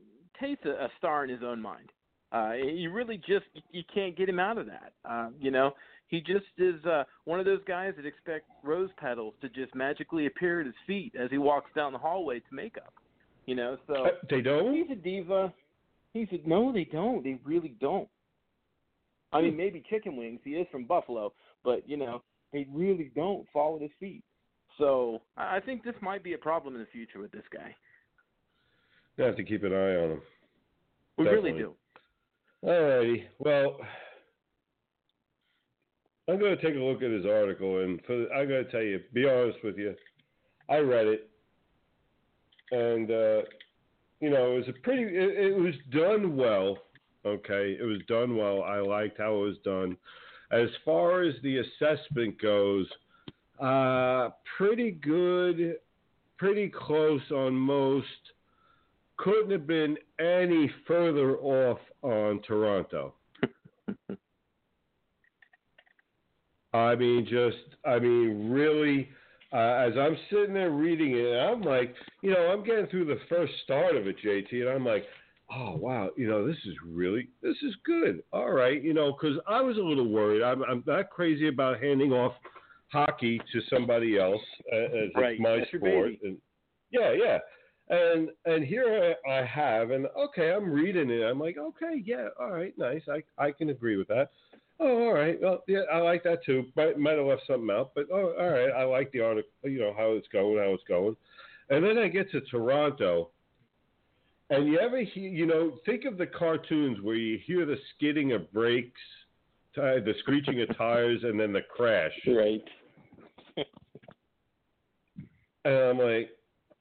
Tate's a, a star in his own mind. Uh, you really just you can't get him out of that. Uh, you know, he just is uh, one of those guys that expect rose petals to just magically appear at his feet as he walks down the hallway to makeup. You know, so uh, they don't. He's a diva. He's a no, they don't. They really don't. I mean, maybe chicken wings. He is from Buffalo, but you know, they really don't follow at his feet. So I think this might be a problem in the future with this guy. You have to keep an eye on him. We Definitely. really do. All righty. Well, I'm going to take a look at his article, and for, I'm going to tell you, be honest with you, I read it, and uh, you know, it was a pretty. It, it was done well. Okay, it was done well. I liked how it was done. As far as the assessment goes, uh, pretty good, pretty close on most. Couldn't have been any further off on Toronto. [LAUGHS] I mean, just, I mean, really, uh, as I'm sitting there reading it, I'm like, you know, I'm getting through the first start of it, JT, and I'm like, oh wow, you know, this is really this is good. All right, you know, because I was a little worried. I'm I'm not crazy about handing off hockey to somebody else uh, as Right, my that's sport. And yeah, yeah. And and here I, I have, and okay, I'm reading it. I'm like, okay, yeah, all right, nice. I I can agree with that. Oh, all right. Well, yeah, I like that too. Might might have left something out, but oh, all right. I like the article. You know how it's going, how it's going. And then I get to Toronto, and you ever hear, you know, think of the cartoons where you hear the skidding of brakes, the screeching of tires, and then the crash. Right. [LAUGHS] And I'm like,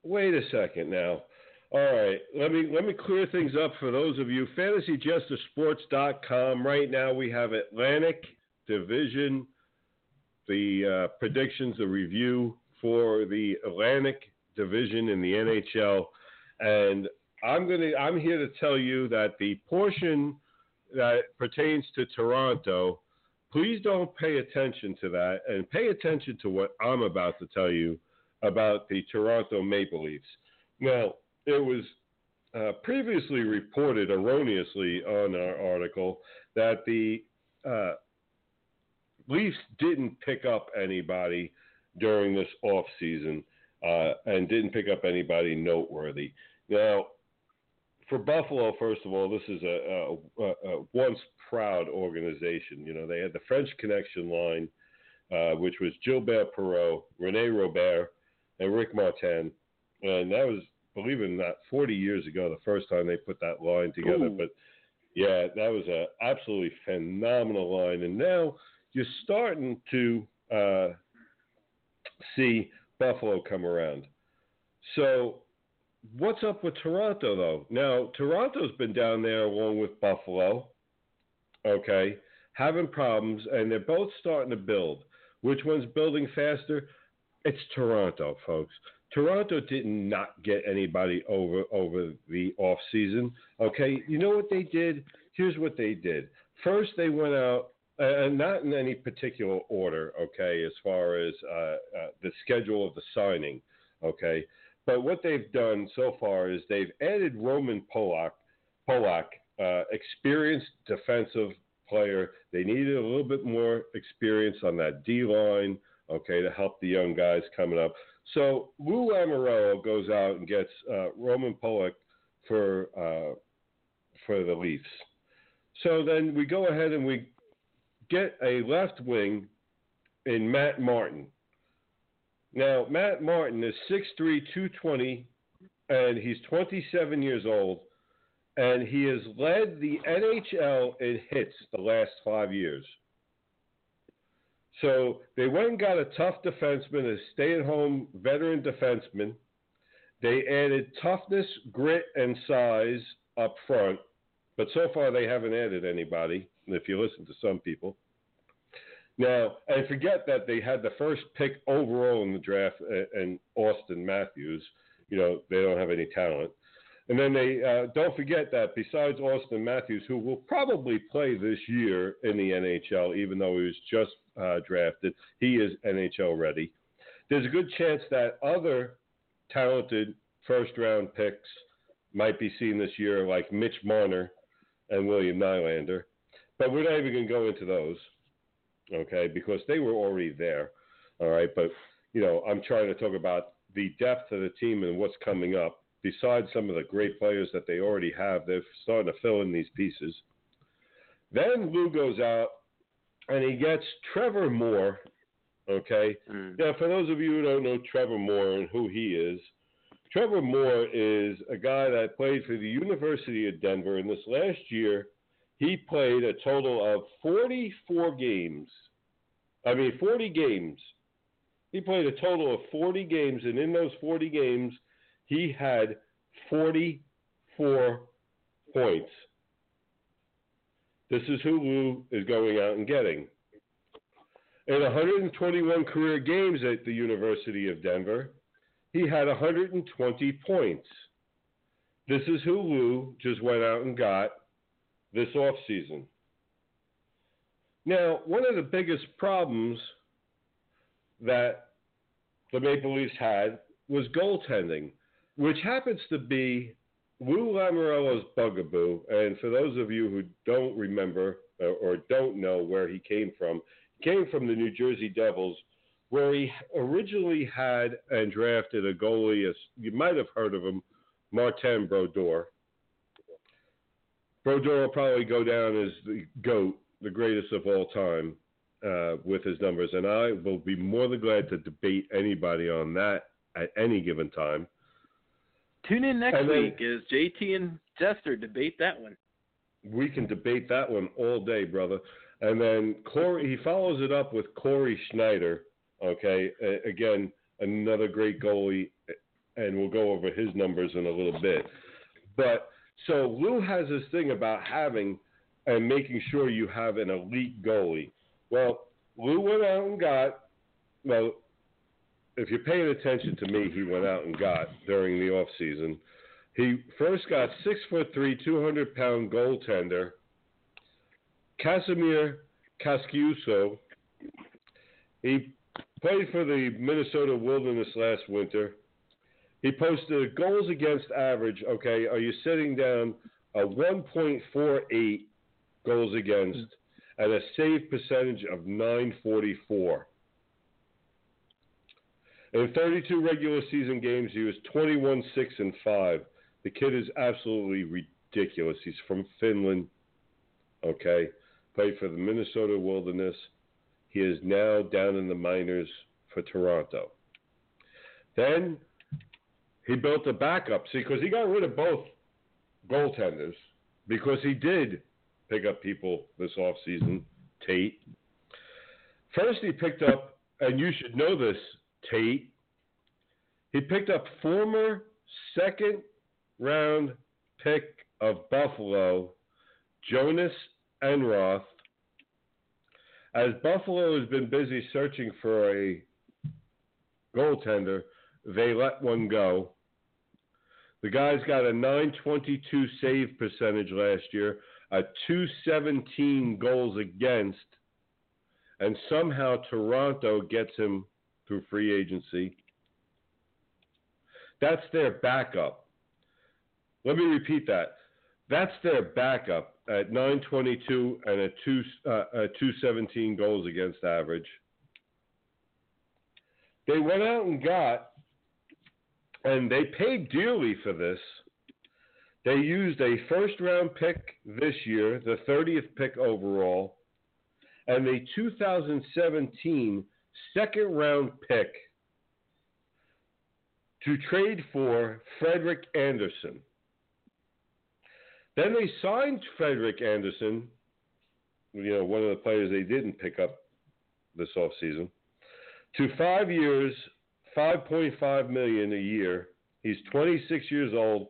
wait a second now. All right, let me let me clear things up for those of you. FantasyJesterSports.com. Right now we have Atlantic Division, the uh, predictions, the review for the Atlantic Division in the NHL, and I'm gonna I'm here to tell you that the portion that pertains to Toronto, please don't pay attention to that, and pay attention to what I'm about to tell you about the Toronto Maple Leafs. Now, it was uh, previously reported erroneously on our article that the uh, Leafs didn't pick up anybody during this off season uh, and didn't pick up anybody noteworthy. Now, for Buffalo, first of all, this is a, a, a, once proud organization. You know, they had the French Connection line, uh, which was Gilbert Perreault, Rene Robert, and Rick Martin, and that was, believe it or not, 40 years ago, the first time they put that line together. Ooh. But yeah, that was an absolutely phenomenal line, and now you're starting to uh, see Buffalo come around. So, what's up with Toronto, though? Now, Toronto's been down there along with Buffalo, okay, having problems, and they're both starting to build. Which one's building faster? It's Toronto, folks. Toronto did not get anybody over over the off season. Okay, you know what they did? Here's what they did. First, they went out uh, not in any particular order, okay, as far as uh, uh, the schedule of the signing, okay. But what they've done so far is they've added Roman Polak, Polak, uh, experienced defensive player. They needed a little bit more experience on that D line, okay, to help the young guys coming up. So Lou Lamoriello goes out and gets uh, Roman Polak for uh, for the Leafs. So then we go ahead and we get a left wing in Matt Martin. Now, Matt Martin is 6'3, 220, and he's 27 years old, and he has led the NHL in hits the last five years. So they went and got a tough defenseman, a stay at home veteran defenseman. They added toughness, grit, and size up front, but so far they haven't added anybody, if you listen to some people. Now, and forget that they had the first pick overall in the draft and Auston Matthews. You know, they don't have any talent. And then they uh, don't forget that besides Auston Matthews, who will probably play this year in the NHL, even though he was just uh, drafted, he is NHL ready. There's a good chance that other talented first round picks might be seen this year, like Mitch Marner and William Nylander. But we're not even going to go into those, okay, because they were already there. All right. But, you know, I'm trying to talk about the depth of the team and what's coming up besides some of the great players that they already have, they're starting to fill in these pieces. Then Lou goes out and he gets Trevor Moore. Okay. Mm. Now, for those of you who don't know Trevor Moore and who he is, Trevor Moore is a guy that played for the University of Denver. In this last year, he played a total of 44 games. I mean, 40 games. He played a total of 40 games, and in those 40 games, he had 44 points. This is who Lou is going out and getting. In 121 career games at the University of Denver, he had 120 points. This is who Lou just went out and got this offseason. Now, one of the biggest problems that the Maple Leafs had was goaltending which happens to be Lou Lamoriello's bugaboo. And for those of you who don't remember uh, or don't know where he came from, he came from the New Jersey Devils, where he originally had and drafted a goalie, you might have heard of him, Martin Brodeur. Brodeur will probably go down as the GOAT, the greatest of all time, uh, with his numbers. And I will be more than glad to debate anybody on that at any given time. Tune in next And week as JT and Jester debate that one. we can debate that one all day, brother. And then Cory, he follows it up with Cory Schneider. Okay, A- again, another great goalie, and we'll go over his numbers in a little bit. But so Lou has this thing about having and making sure you have an elite goalie. Well, Lou went out and got well. If you're paying attention to me, he went out and got during the off season He first got six foot three, two hundred pound goaltender Kasimir Kaskisuo. He played for the Minnesota Wilderness last winter. He posted goals against average. Okay, are you sitting down a 1.48 goals against and a save percentage of 944. In 32 regular season games, he was 21 6 and 5. The kid is absolutely ridiculous. He's from Finland. Okay. Played for the Minnesota Wilderness. He is now down in the minors for Toronto. Then he built a backup. See, because he got rid of both goaltenders because he did pick up people this offseason, Tate. First, he picked up, and you should know this, Tate. He picked up former second round pick of Buffalo, Jonas Enroth. As Buffalo has been busy searching for a goaltender, they let one go. The guy's got a 922 save percentage last year, a 217 goals against, and somehow Toronto gets him through free agency. That's their backup. Let me repeat that. That's their backup at 922 and a, two, uh, a 217 goals against average. They went out and got, and they paid dearly for this. They used a first round pick this year, the 30th pick overall, and a 2017 second round pick to trade for Frederik Andersen. Then they signed Frederik Andersen, you know, one of the players they didn't pick up this offseason, to five years, 5.5 million a year. He's 26 years old,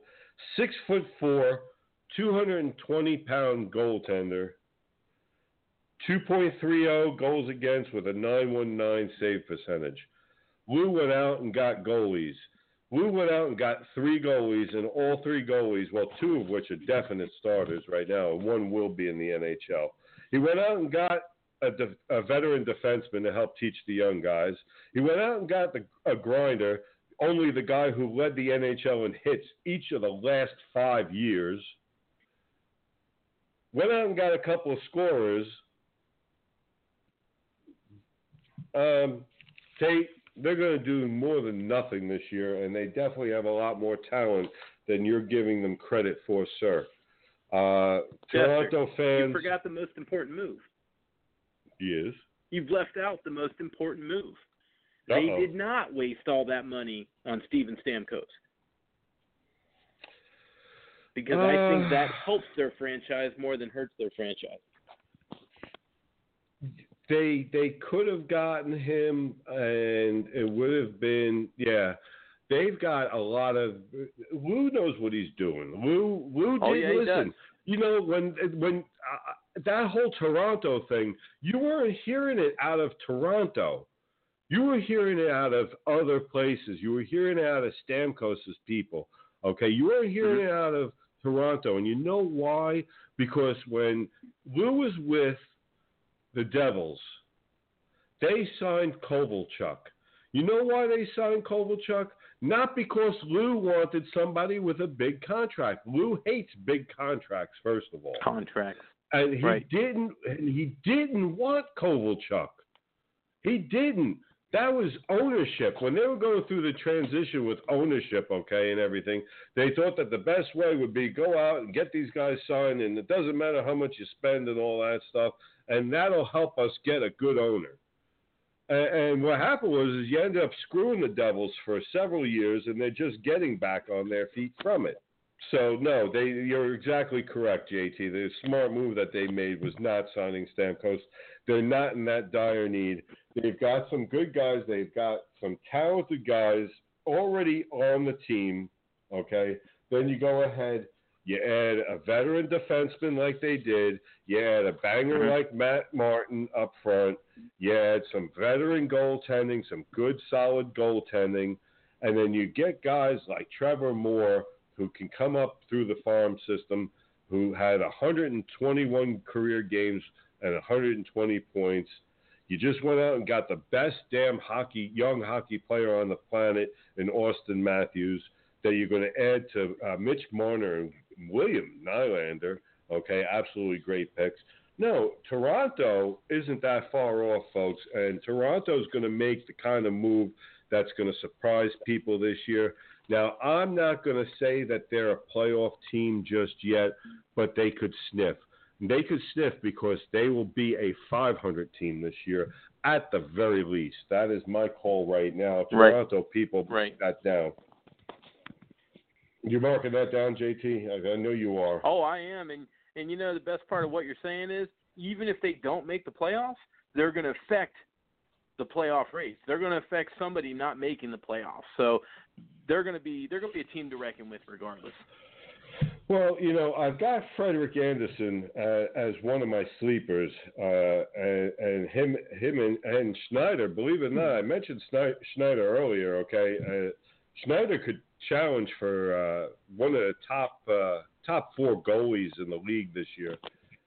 six foot four, 220 pound goaltender, 2.30 goals against with a 919 save percentage. Lou went out and got goalies. Lou went out and got three goalies, and all three goalies, well, two of which are definite starters right now, and one will be in the NHL. He went out and got a, de- a veteran defenseman to help teach the young guys. He went out and got the, a grinder, only the guy who led the NHL in hits each of the last five years. Went out and got a couple of scorers. Um, Tate they're going to do more than nothing this year, and they definitely have a lot more talent than you're giving them credit for, sir. Uh, Toronto fans. You forgot the most important move. Yes. You've left out the most important move. Uh-oh. They did not waste all that money on Steven Stamkos. Because I think that Uh. [SIGHS] helps their franchise more than hurts their franchise. they they could have gotten him, and it would have been yeah. They've got a lot of. Lou knows what he's doing. Lou Lou did Oh, yeah, he listen. does. You know when when uh, that whole Toronto thing, you weren't hearing it out of Toronto. You were hearing it out of other places. You were hearing it out of Stamkos's people. Okay, you weren't hearing mm-hmm. it out of Toronto, and you know why? Because when Lou was with the Devils, they signed Kovalchuk. You know why they signed Kovalchuk? Not because Lou wanted somebody with a big contract. Lou hates big contracts, first of all. Contracts. And he Right. didn't and he didn't want Kovalchuk. He didn't. That was ownership. When they were going through the transition with ownership, okay, and everything, they thought that the best way would be go out and get these guys signed, and it doesn't matter how much you spend and all that stuff, and that'll help us get a good owner. And, and what happened was is you ended up screwing the Devils for several years, and they're just getting back on their feet from it. So no, they you're exactly correct, JT. The smart move that they made was not signing Stamkos. They're not in that dire need. They've got some good guys. They've got some talented guys already on the team. Okay, then you go ahead. You add a veteran defenseman like they did. You add a banger mm-hmm. like Matt Martin up front. You add some veteran goaltending, some good solid goaltending, and then you get guys like Trevor Moore who can come up through the farm system, who had 121 career games and 120 points. You just went out and got the best damn hockey, young hockey player on the planet in Auston Matthews that you're going to add to uh, Mitch Marner and William Nylander. Okay, absolutely great picks. No, Toronto isn't that far off, folks, and Toronto's going to make the kind of move that's going to surprise people this year. Now, I'm not going to say that they're a playoff team just yet, but they could sniff. They could sniff because they will be a 500 team this year at the very least. That is my call right now. Toronto right. people, right. that down. You're marking that down, JT. I, I know you are. Oh, I am, and and you know the best part of what you're saying is even if they don't make the playoffs, they're going to affect the playoff race. They're going to affect somebody not making the playoffs. So they're going to be they're going to be a team to reckon with regardless. Well, you know, I've got Frederik Andersen uh, as one of my sleepers, uh, and, and, him, him, and, and, Schneider. Believe it or not, I mentioned Schneider earlier. Okay, uh, Schneider could challenge for uh, one of the top uh, top four goalies in the league this year.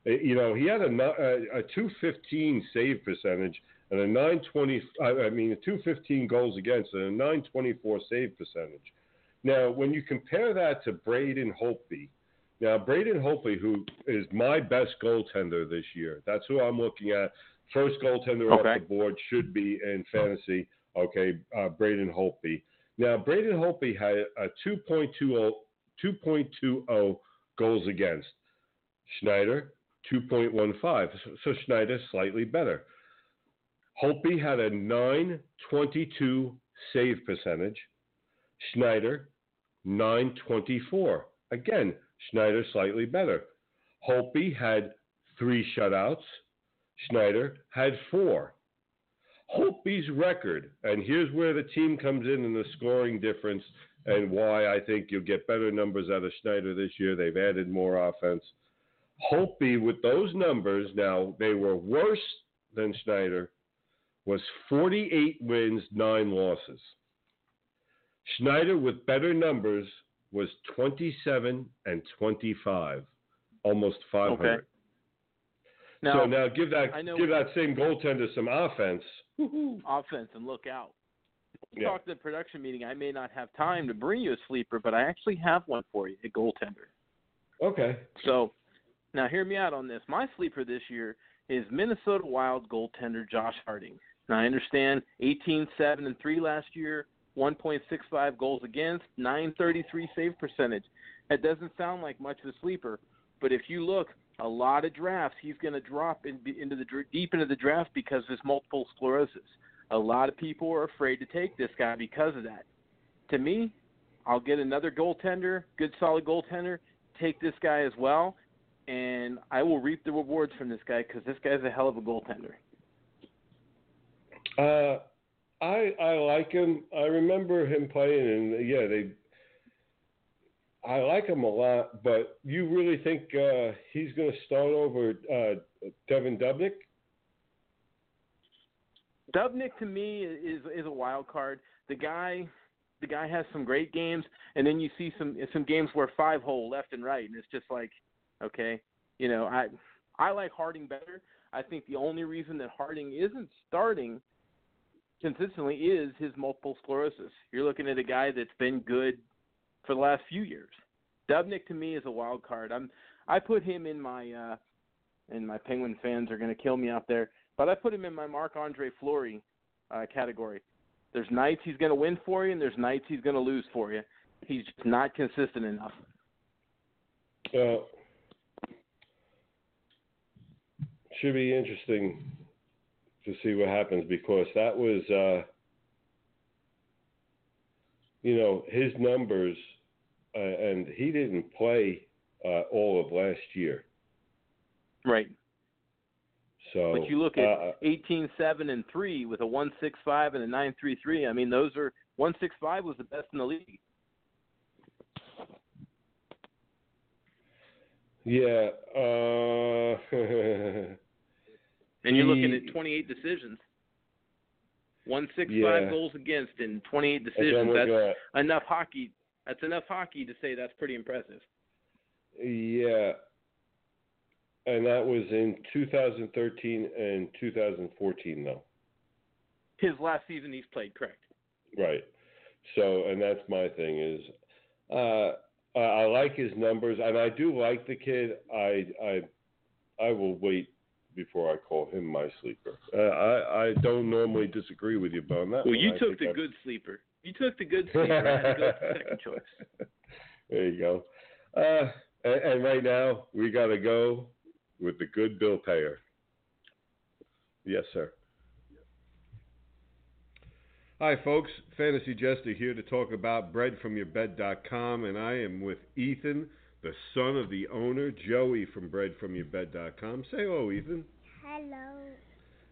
Uh, you know, he had a, a, a 215 save percentage and a 920. I mean, a 215 goals against and a 924 save percentage. Now, when you compare that to Braden Holtby, now Braden Holtby, who is my best goaltender this year, that's who I'm looking at. First goaltender okay. off the board should be in fantasy. Okay, uh, Braden Holtby. Now, Braden Holtby had a 2.20, 2.20 goals against. Schneider, 2.15. So Schneider slightly better. Holtby had a 922 save percentage. Schneider, 924. Again, Schneider slightly better. Holtby had three shutouts. Schneider had four. Holtby's record, and here's where the team comes in in the scoring difference and why I think you'll get better numbers out of Schneider this year. They've added more offense. Holtby, with those numbers, now they were worse than Schneider, was 48 wins, nine losses. Schneider, with better numbers, was 27 and 25, almost 500. Okay. Now, so now give that give that same goaltender some offense. Offense and look out. We Yeah. talked at the production meeting. I may not have time to bring you a sleeper, but I actually have one for you, a goaltender. Okay. So now hear me out on this. My sleeper this year is Minnesota Wild goaltender Josh Harding. Now I understand 18 7 and 3 last year, 1.65 goals against, 933 save percentage. That doesn't sound like much of a sleeper, but if you look, a lot of drafts he's going to drop in, into the deep into the draft because of his multiple sclerosis. A lot of people are afraid to take this guy because of that. To me, I'll get another goaltender, good solid goaltender, take this guy as well, and I will reap the rewards from this guy because this guy's a hell of a goaltender. Uh, I I like him. I remember him playing, and yeah, they. I like him a lot, but you really think uh, he's going to start over uh, Devan Dubnyk? Dubnyk to me is is a wild card. The guy, the guy has some great games, and then you see some some games where five hole left and right, and it's just like, okay, you know, I I like Harding better. I think the only reason that Harding isn't starting consistently is his multiple sclerosis. You're looking at a guy that's been good for the last few years. Dubnyk to me is a wild card. I'm I put him in my uh and my Penguin fans are going to kill me out there, but I put him in my Marc Andre Fleury uh, category. There's nights he's going to win for you, and there's nights he's going to lose for you. He's just not consistent enough. Uh, should be interesting to see what happens because that was, uh, you know, his numbers, uh, and he didn't play uh, all of last year. Right. So, But you look at uh, 18 7 and 3 with a 165 and a 933. I mean, those are 165 was the best in the league. yeah. Uh, [LAUGHS] And you're looking at 28 decisions. 165 Yeah. goals against in 28 that's what I'm decisions. That's at. enough hockey That's enough hockey to say that's pretty impressive. Yeah. And that was in 2013 and 2014, though. His last season he's played, correct? Right. So, and that's my thing is, uh, I, I like his numbers, and I do like the kid. I, I, I will wait before I call him my sleeper. Uh, I, I don't normally disagree with you on that. Well, one. you I took the I'm- good sleeper. You took the good sleeper. I had to go with the second [LAUGHS] choice. There you go. Uh, and, and right now we got to go with the good bill payer. Yes, sir. Hi, folks. Fantasy Jester here to talk about breadfromyourbed.com, and I am with Ethan, the son of the owner, Joey from breadfromyourbed.com. Say hello, Ethan. Hello,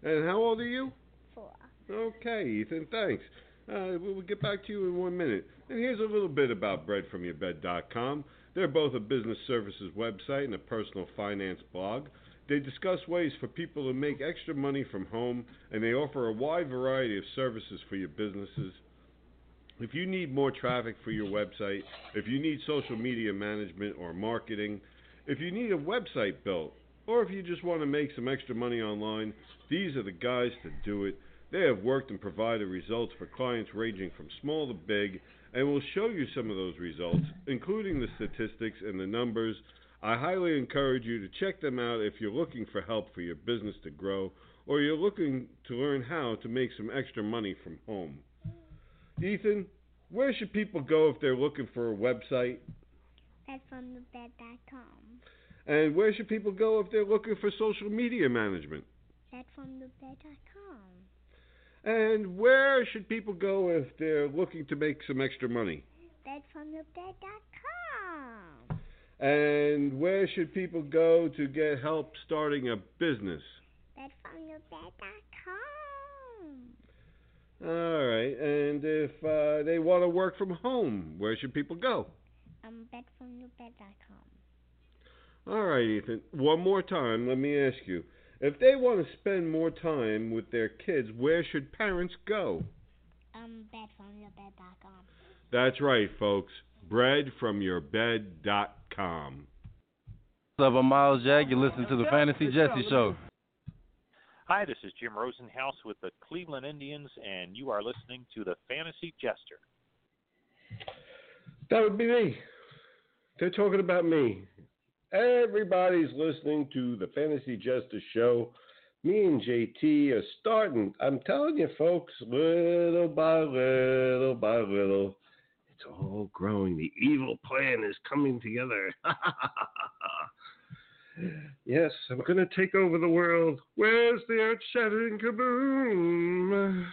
And how old are you? four. Okay, Ethan, thanks. Uh, we'll we'll get back to you in one minute. And here's a little bit about breadfromyourbed.com. They're both a business services website and a personal finance blog. They discuss ways for people to make extra money from home, and they offer a wide variety of services for your businesses. If you need more traffic for your website, if you need social media management or marketing, if you need a website built, or if you just want to make some extra money online, these are the guys to do it. They have worked and provided results for clients ranging from small to big, and will show you some of those results, including the statistics and the numbers. I highly encourage you to check them out if you're looking for help for your business to grow, or you're looking to learn how to make some extra money from home. Ethan, where should people go if they're looking for a website? Bedfromthebed.com. And where should people go if they're looking for social media management? Bedfromthebed.com. And where should people go if they're looking to make some extra money? Bedfromthebed.com. And where should people go to get help starting a business? Bedfromthebed.com. All right. And if uh, they want to work from home, where should people go? Um, bedfromthebed.com. All right, Ethan. One more time, let me ask you. If they want to spend more time with their kids, where should parents go? Um, bedfromthebed.com. That's right, folks. Breadfromyourbed.com. What's up, I'm Myles Jack. You're listening to the Fantasy Jester Show. Hi, this is Jim Rosenhaus with the Cleveland Indians, and you are listening to the Fantasy Jester. That would be me. They're talking about me. Everybody's listening to the Fantasy Jester Show. Me and JT are starting. I'm telling you, folks, little by little by little, it's all growing. The evil plan is coming together. [LAUGHS] yes, I'm going to take over the world. Where's the earth shattering kaboom?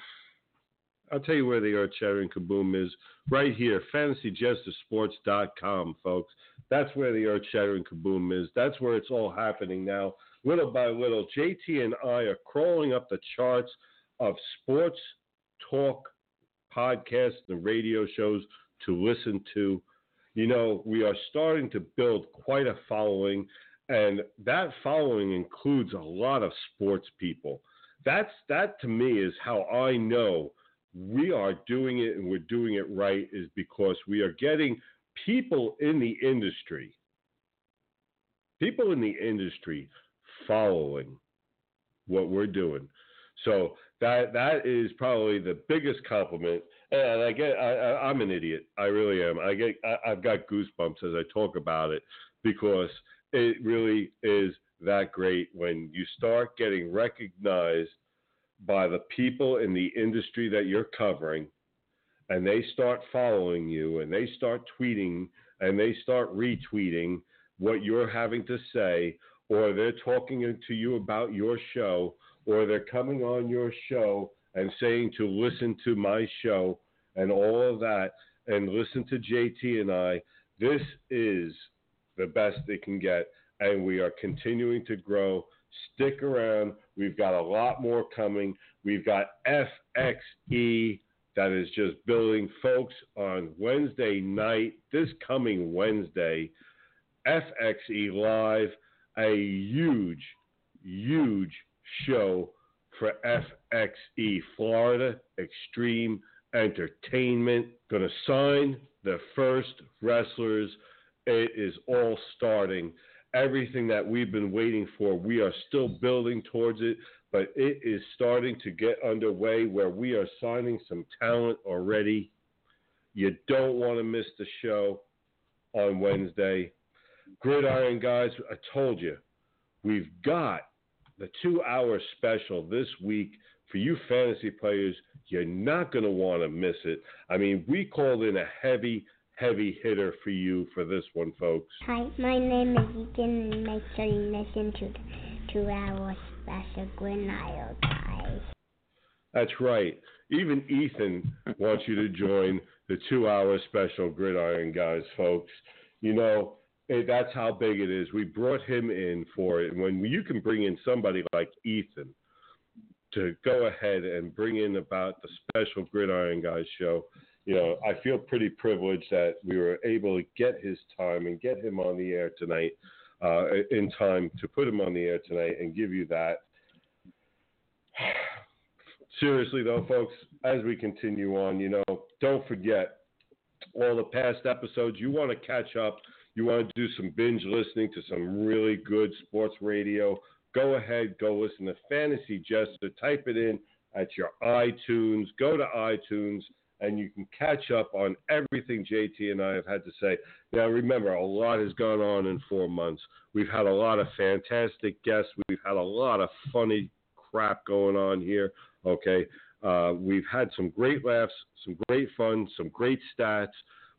I'll tell you where the earth shattering kaboom is. Right here, fantasyjestersports.com, folks. That's where the earth shattering kaboom is. That's where it's all happening now. Little by little, JT and I are crawling up the charts of sports talk podcasts and radio shows to listen to. You know, we are starting to build quite a following, and that following includes a lot of sports people. That's that to me is how I know we are doing it and we're doing it right is because we are getting people in the industry, people in the industry following what we're doing. So that that is probably the biggest compliment. And I get I, I'm an idiot. I really am. I get I, I've got goosebumps as I talk about it because it really is that great when you start getting recognized by the people in the industry that you're covering and they start following you and they start tweeting and they start retweeting what you're having to say or they're talking to you about your show or they're coming on your show and saying to listen to my show and all of that and listen to JT and I. This is the best it can get and we are continuing to grow stick around we've got a lot more coming we've got FXE that is just building folks on Wednesday night, this coming Wednesday, FXE Live, a huge, huge show for FXE Florida Extreme Entertainment. Going to sign the first wrestlers. It is all starting. Everything that we've been waiting for, we are still building towards it, but it is starting to get underway where we are signing some talent already. You don't want to miss the show on Wednesday. Gridiron guys, I told you, we've got the two hour special this week for you fantasy players. You're not going to want to miss it. I mean, we called in a heavy, heavy hitter for you for this one, folks. Hi, my name is Ethan, and make sure you listen to the two hour special Gridiron guys. That's right. Even Ethan wants you to join the two hour special Gridiron guys, folks. You know, eh, that's how big it is. We brought him in for it. When you can bring in somebody like Ethan to go ahead and bring in about the special Gridiron Guys show, you know, I feel pretty privileged that we were able to get his time and get him on the air tonight, uh, in time to put him on the air tonight and give you that. [SIGHS] Seriously, though, folks, as we continue on, you know, don't forget all the past episodes. You want to catch up, you want to do some binge listening to some really good sports radio. Go ahead, go listen to Fantasy Jester. Type it in at your iTunes. Go to iTunes and you can catch up on everything JT and I have had to say. Now, remember, a lot has gone on in four months. We've had a lot of fantastic guests. We've had a lot of funny crap going on here. Okay. Uh, we've had some great laughs, some great fun, some great stats.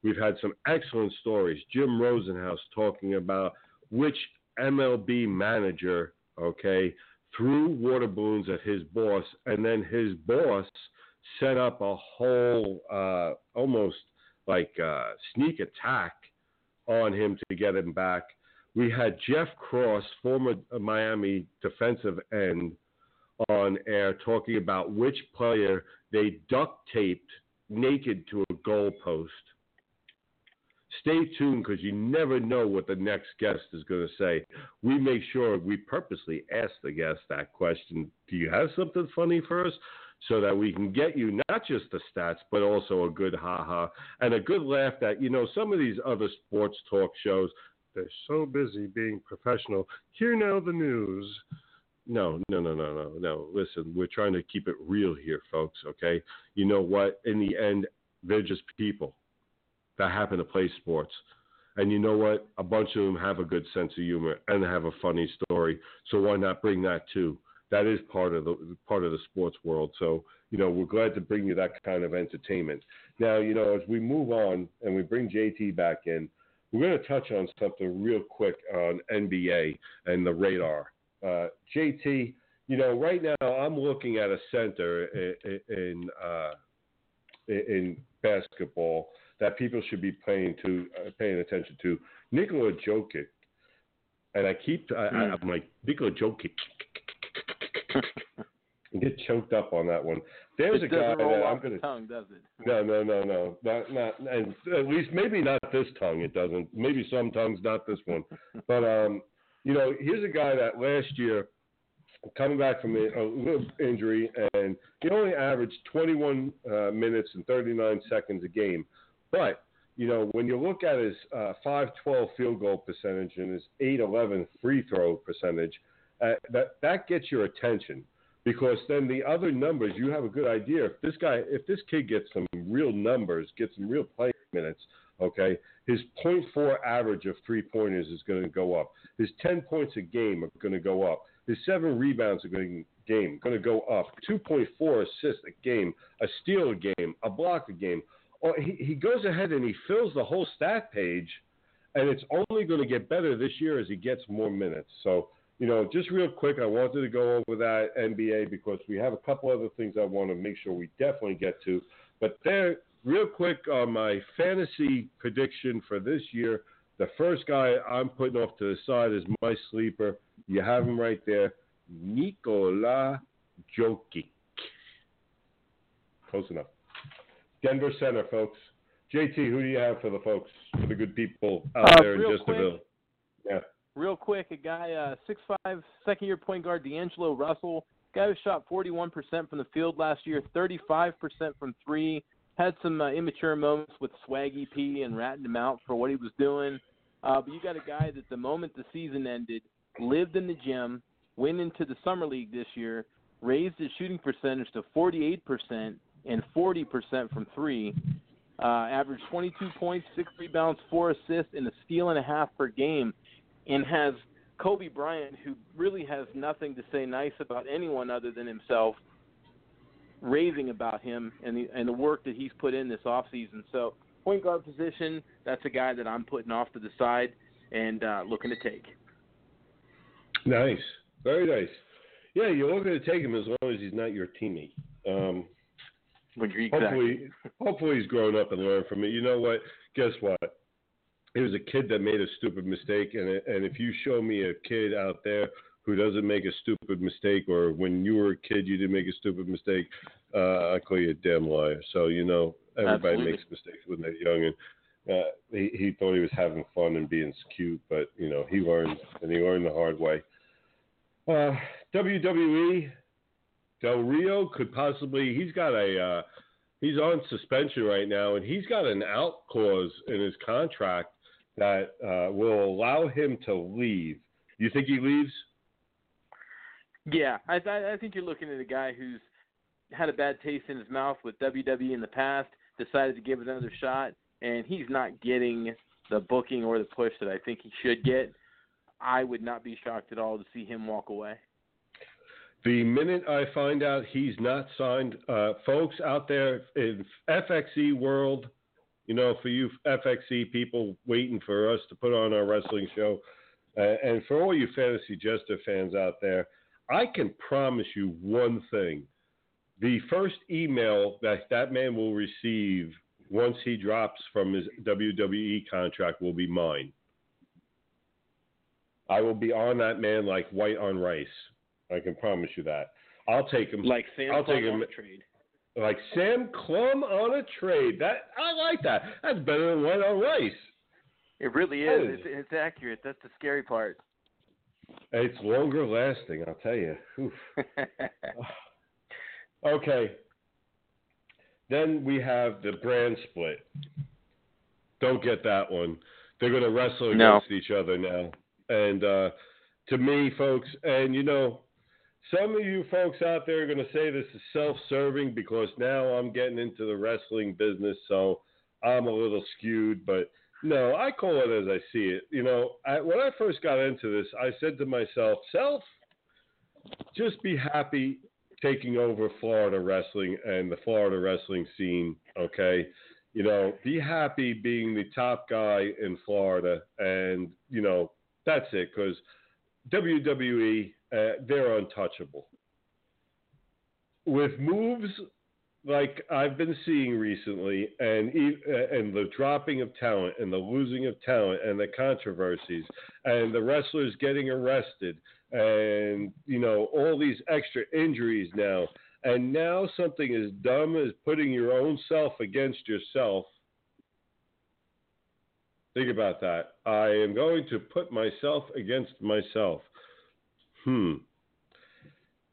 We've had some excellent stories. Jim Rosenhaus talking about which MLB manager, okay, threw water balloons at his boss, and then his boss set up a whole uh, almost like uh, sneak attack on him to get him back. We had Jeff Cross, former Miami defensive end, on air talking about which player they duct taped naked to a goalpost. Stay tuned because you never know what the next guest is going to say. We make sure we purposely ask the guest that question Do you have something funny for us? So that we can get you not just the stats, but also a good ha ha and a good laugh that, you know, some of these other sports talk shows, they're so busy being professional. Here now the news. No, no, no, no, no, no. Listen, we're trying to keep it real here, folks, okay? You know what? In the end, they're just people that happen to play sports. And you know what? A bunch of them have a good sense of humor and have a funny story. So why not bring that too? That is part of the part of the sports world. So you know we're glad to bring you that kind of entertainment. Now you know as we move on and we bring JT back in, we're going to touch on something real quick on NBA and the radar. Uh, JT, you know right now I'm looking at a center in in, uh, in basketball that people should be paying to uh, paying attention to. Nikola Jokic, and I keep I, Hmm. I'm like Nikola Jokic. [LAUGHS] Get choked up on that one. There's it a guy that I'm gonna. the tongue, does it? No, no, no, no, not, not, and at least maybe not this tongue. It doesn't. Maybe some tongues, not this one. [LAUGHS] But um, you know, here's a guy that last year, coming back from a, a little injury, and he only averaged 21 uh, minutes and 39 seconds a game. But you know, when you look at his uh, 5-12 field goal percentage and his 8-11 free throw percentage, uh, that that gets your attention because then the other numbers you have a good idea. If this guy if this kid gets some real numbers gets some real play minutes okay his 0.4 average of three pointers is going to go up. His 10 points a game are going to go up. His seven rebounds are going game going to go up. 2.4 assists a game a steal a game a block a game. Oh, he, he goes ahead and he fills the whole stat page and it's only going to get better this year as he gets more minutes. So you know, just real quick, I wanted to go over that NBA because we have a couple other things I want to make sure we definitely get to. But there, real quick on my fantasy prediction for this year, the first guy I'm putting off to the side is my sleeper. You have him right there, Nikola Jokic. Close enough. Denver Center, folks. JT, who do you have for the folks, for the good people out Uh, there in quick. Yeah. Real quick, a guy, uh, 6'5", second-year point guard D'Angelo Russell, guy who shot 41% from the field last year, 35% from three, had some uh, immature moments with Swaggy P and ratting him out for what he was doing. Uh, but you got a guy that the moment the season ended, lived in the gym, went into the summer league this year, raised his shooting percentage to 48% and 40% from three, uh, averaged 22 points, six rebounds, four assists, and a steal and a half per game, and has Kobe Bryant, who really has nothing to say nice about anyone other than himself, raving about him and the and the work that he's put in this off season. So point guard position, that's a guy that I'm putting off to the side and uh, looking to take. Nice, very nice. Yeah, you're looking to take him as long as he's not your teammate. Um, exactly. hopefully, hopefully he's grown up and learned from it. You know what? Guess what? It was a kid that made a stupid mistake, and and if you show me a kid out there who doesn't make a stupid mistake, or when you were a kid you didn't make a stupid mistake, uh, I call you a damn liar. So you know everybody Absolutely. makes mistakes when they're young, and uh, he he thought he was having fun and being cute, but you know he learned and he learned the hard way. Uh, WWE Del Rio could possibly he's got a uh, he's on suspension right now, and he's got an out clause in his contract that uh, will allow him to leave. You think he leaves? Yeah, I, I I think you're looking at a guy who's had a bad taste in his mouth with WWE in the past, decided to give it another shot, and he's not getting the booking or the push that I think he should get. I would not be shocked at all to see him walk away. The minute I find out he's not signed, uh, folks out there in FXE world, you know, for you FXE people waiting for us to put on our wrestling show, uh, and for all you fantasy jester fans out there, I can promise you one thing: the first email that that man will receive once he drops from his WWE contract will be mine. I will be on that man like white on rice. I can promise you that. I'll take him. Like Sam I'll take him. trade. Like Sam Clum on a trade. That I like that. That's better than white on rice. It really is. It's, it's accurate. That's the scary part. It's longer lasting, I'll tell you. [LAUGHS] [SIGHS] Okay. Then we have the brand split. Don't get that one. They're going to wrestle No. against each other now. And uh, to me, folks, and you know, some of you folks out there are going to say this is self serving because now I'm getting into the wrestling business, so I'm a little skewed. But no, I call it as I see it. You know, I, when I first got into this, I said to myself, self, just be happy taking over Florida wrestling and the Florida wrestling scene. Okay, you know, be happy being the top guy in Florida, and you know that's it. Because WWE, uh, they're untouchable. With moves like I've been seeing recently, and uh, and the dropping of talent, and the losing of talent, and the controversies, and the wrestlers getting arrested, and you know all these extra injuries now, and now something as dumb as putting your own self against yourself. Think about that. I am going to put myself against myself. Hmm.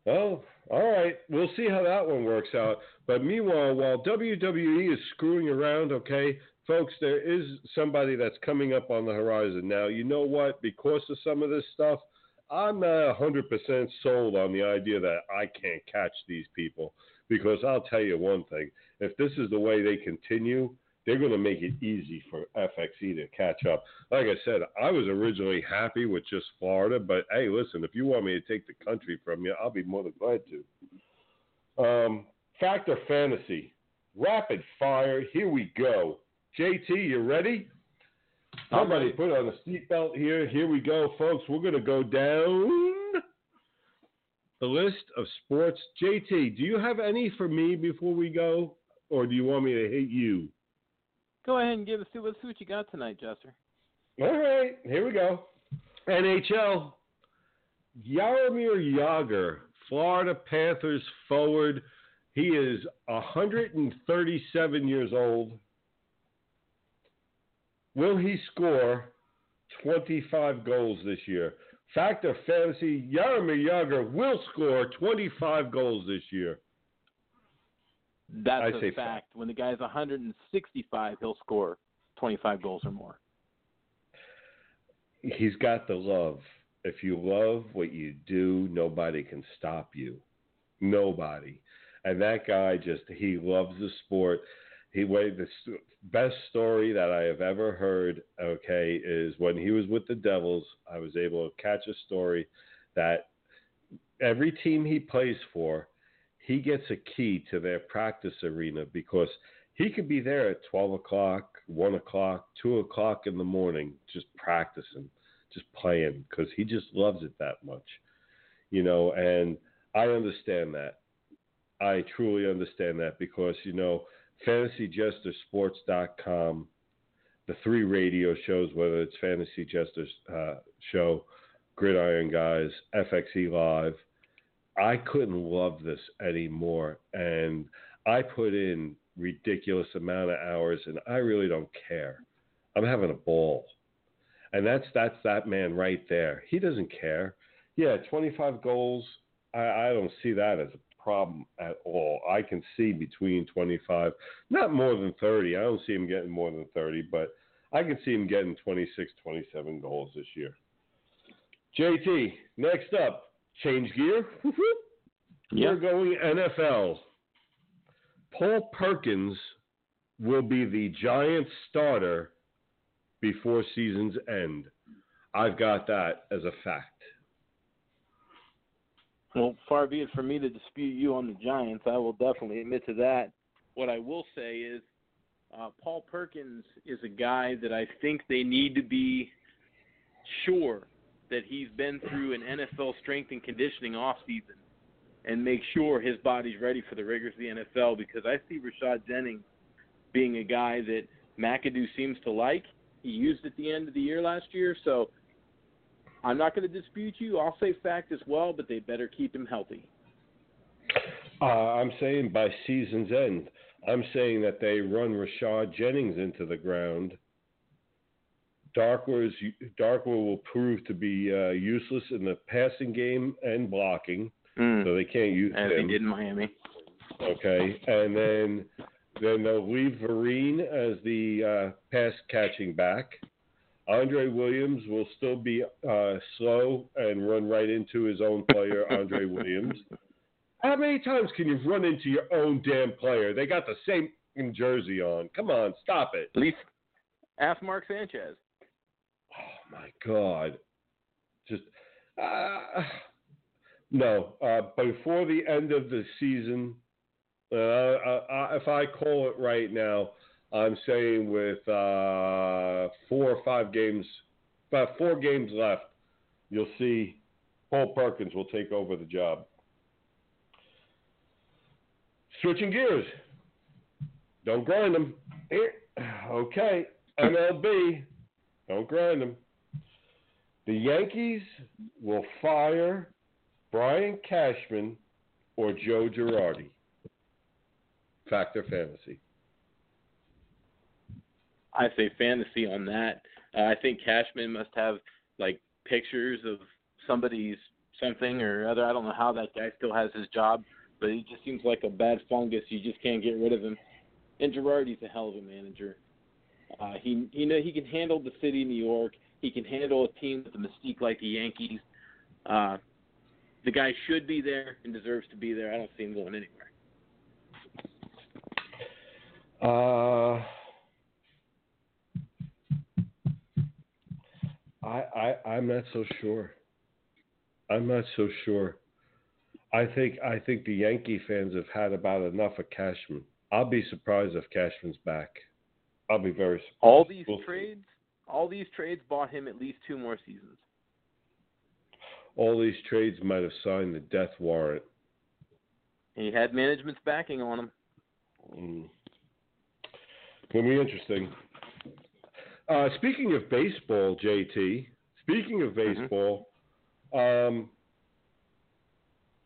Well, all right. We'll see how that one works out. But meanwhile, while WWE is screwing around, okay, folks, there is somebody that's coming up on the horizon. Now, you know what? Because of some of this stuff, I'm not 100% sold on the idea that I can't catch these people. Because I'll tell you one thing if this is the way they continue, they're going to make it easy for FXE to catch up. Like I said, I was originally happy with just Florida, but hey, listen, if you want me to take the country from you, I'll be more than glad to. Um, Fact or Fantasy, rapid fire. Here we go. JT, you ready? Somebody put on a seatbelt here. Here we go, folks. We're going to go down the list of sports. JT, do you have any for me before we go, or do you want me to hit you? Go ahead and give us. Let's see what you got tonight, Jester. All right, here we go. NHL. Jaromir Jagr, Florida Panthers forward. He is 137 years old. Will he score 25 goals this year? Fact or fantasy, Jaromir Jagr will score 25 goals this year. That's I a fact. fact. When the guy's 165, he'll score 25 goals or more. He's got the love. If you love what you do, nobody can stop you. Nobody. And that guy just he loves the sport. He wait the best story that I have ever heard, okay, is when he was with the Devils, I was able to catch a story that every team he plays for, he gets a key to their practice arena because he could be there at 12 o'clock, 1 o'clock, 2 o'clock in the morning just practicing, just playing because he just loves it that much. You know, and I understand that. I truly understand that because, you know, fantasyjestersports.com, the three radio shows, whether it's Fantasy Jesters uh, Show, Gridiron Guys, FXE Live, I couldn't love this anymore. And I put in ridiculous amount of hours and I really don't care. I'm having a ball. And that's that's that man right there. He doesn't care. Yeah, 25 goals. I, I don't see that as a problem at all. I can see between 25, not more than 30. I don't see him getting more than 30, but I can see him getting 26, 27 goals this year. JT, next up, change gear. [LAUGHS] Yeah. We're going NFL. Paul Perkins will be the Giants starter before season's end. I've got that as a fact. Well, far be it from me to dispute you on the Giants. I will definitely admit to that. What I will say is, uh, Paul Perkins is a guy that I think they need to be sure that he's been through an NFL strength and conditioning off season and make sure his body's ready for the rigors of the NFL because I see Rashad Jennings being a guy that McAdoo seems to like. He used at the end of the year last year, so I'm not going to dispute you. I'll say fact as well, but they better keep him healthy. Uh, I'm saying by season's end. I'm saying that they run Rashad Jennings into the ground. Darkwa, is, Darkwa will prove to be uh, useless in the passing game and blocking, Mm. so they can't use As him. he did in Miami. Okay, and then then they'll leave Vereen as the uh, pass catching back. Andre Williams will still be uh, slow and run right into his own player, Andre [LAUGHS] Williams. How many times can you run into your own damn player? They got the same jersey on. Come on, stop it. At least ask Mark Sanchez. My God, just uh, [SIGHS] no. Uh, before the end of the season, uh, uh, if I call it right now, I'm saying with uh, four or five games, about four games left, you'll see Paul Perkins will take over the job. Switching gears. Don't grind them. [SIGHS] Okay. MLB. Don't grind them. The Yankees will fire Brian Cashman or Joe Girardi. Fact or fantasy. I say fantasy on that. Uh, I think Cashman must have like pictures of somebody's something or other. I don't know how that guy still has his job, but he just seems like a bad fungus. You just can't get rid of him. And Girardi's a hell of a manager. Uh, he you know he can handle the city of New York. He can handle a team with a mystique like the Yankees. Uh, the guy should be there and deserves to be there. I don't see him going anywhere. Uh, I, I I'm not so sure. I'm not so sure. I think I think the Yankee fans have had about enough of Cashman. I'll be surprised if Cashman's back. I'll be very surprised. All these We'll see. trades, all these trades bought him at least two more seasons. All these trades might have signed the death warrant. He had management's backing on him. Mm. Gonna be interesting. Uh, speaking of baseball, JT. Speaking of baseball, um,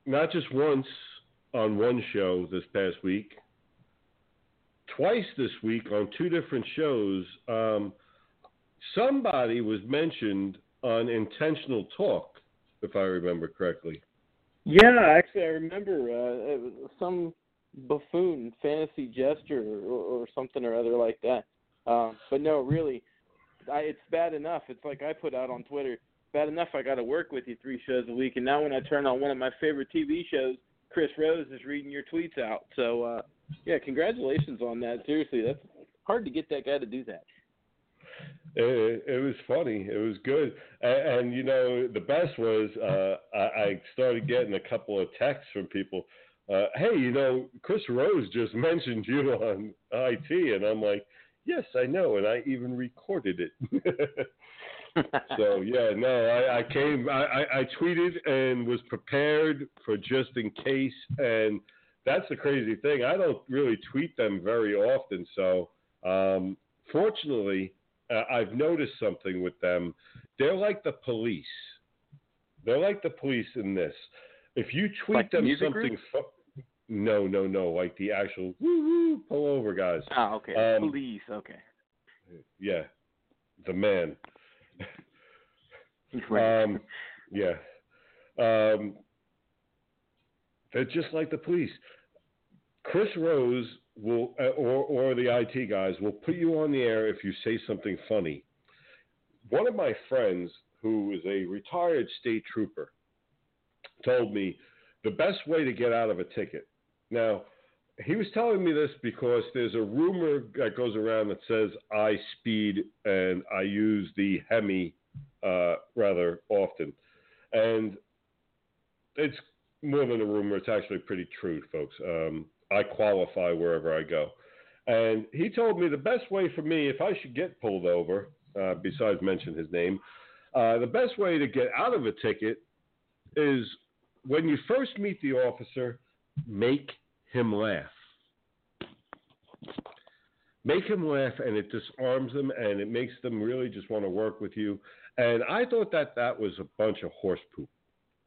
not just once on one show this past week, twice this week on two different shows. Um, somebody was mentioned on intentional talk, if I remember correctly. Yeah, actually, I remember uh, some buffoon, fantasy jester, or, or something or other like that. Um, but no, really, I, it's bad enough. It's like I put out on Twitter. Bad enough I got to work with you three shows a week, and now when I turn on one of my favorite TV shows, Chris Rose is reading your tweets out. So uh, yeah, congratulations on that. Seriously, that's hard to get that guy to do that. It, it was funny. It was good, and, and you know the best was uh, I, I started getting a couple of texts from people. Uh, hey, you know, Chris Rose just [LAUGHS] mentioned you on IT, and I'm like, yes, I know, and I even recorded it. [LAUGHS] so yeah, no, I, I came, I, I, tweeted and was prepared for just in case, and that's the crazy thing. I don't really tweet them very often, so um, fortunately uh, I've noticed something with them. They're like the police. They're like the police in this. If you tweet like them the something, fu- no, no, no, like the actual woo woo pull over guys. Oh, okay. Um, Police. Okay. Yeah, the man. Right. [LAUGHS] Um, yeah. Um, they're just like the police. Chris Rose will, uh, or or the IT guys will put you on the air if you say something funny. One of my friends, who is a retired state trooper, told me the best way to get out of a ticket. Now, he was telling me this because there's a rumor that goes around that says I speed and I use the Hemi uh, rather often, and it's more than a rumor. It's actually pretty true, folks. Um, I qualify wherever I go. And he told me the best way for me, if I should get pulled over, uh, besides mention his name, uh, the best way to get out of a ticket is when you first meet the officer, make him laugh. Make him laugh, and it disarms them, and it makes them really just want to work with you. And I thought that that was a bunch of horse poop.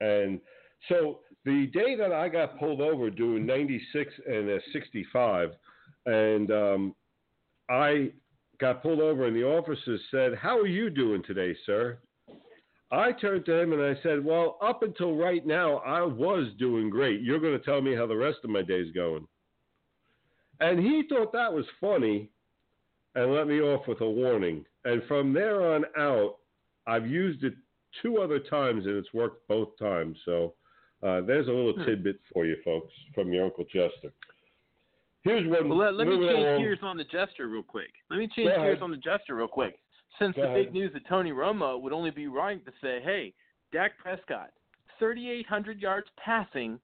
And so the day that I got pulled over doing 96 and a 65, and um, I got pulled over, and the officer said, How are you doing today, sir? I turned to him and I said, Well, up until right now, I was doing great. You're going to tell me how the rest of my day's going. And he thought that was funny and let me off with a warning. And from there on out, I've used it two other times and it's worked both times. So uh, there's a little Hmm. tidbit for you folks from your Uncle Jester. Here's one. Well, let, let me change along. gears on the Jester real quick. Let me change gears on the Jester real quick. Since Go the ahead. big news of Tony Romo, would only be right to say, hey, Dak Prescott, 3,800 yards passing,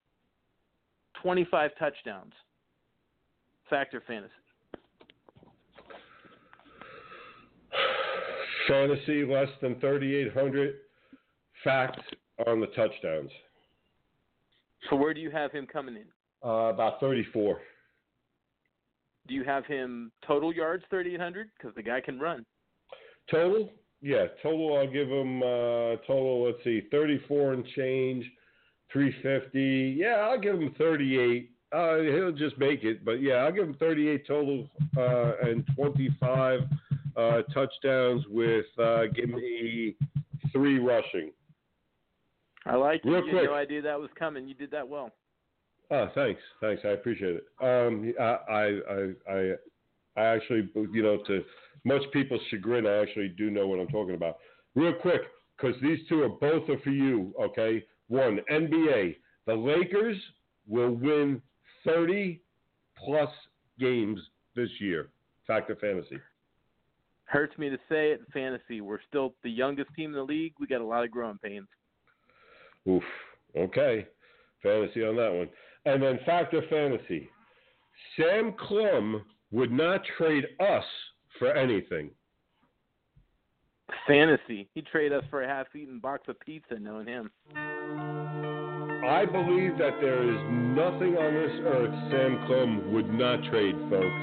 25 touchdowns. Fact or fantasy. Fantasy less than 3,800. Fact on the touchdowns. So where do you have him coming in? Uh, about 34. Do you have him total yards 3,800? Because the guy can run. Total? Yeah, total. I'll give him uh, total. Let's see, 34 and change, 350. Yeah, I'll give him 38. Uh, he'll just make it, but yeah, I'll give him 38 total uh, and 25 uh, touchdowns with uh, give me three rushing. I like. Real You had quick. no idea that was coming. You did that well. Oh, thanks, thanks. I appreciate it. Um, I, I, I, I, I actually, you know, to much people's chagrin, I actually do know what I'm talking about. Real quick, because these two are both are for you. Okay, one NBA. The Lakers will win 30 plus games this year. Fact or fantasy. Hurts me to say it, fantasy. We're still the youngest team in the league. We got a lot of growing pains. Oof. Okay. Fantasy on that one. And then factor fantasy. Sam Klum would not trade us for anything. Fantasy. He'd trade us for a half-eaten box of pizza, knowing him. I believe that there is nothing on this earth Sam Klum would not trade, folks.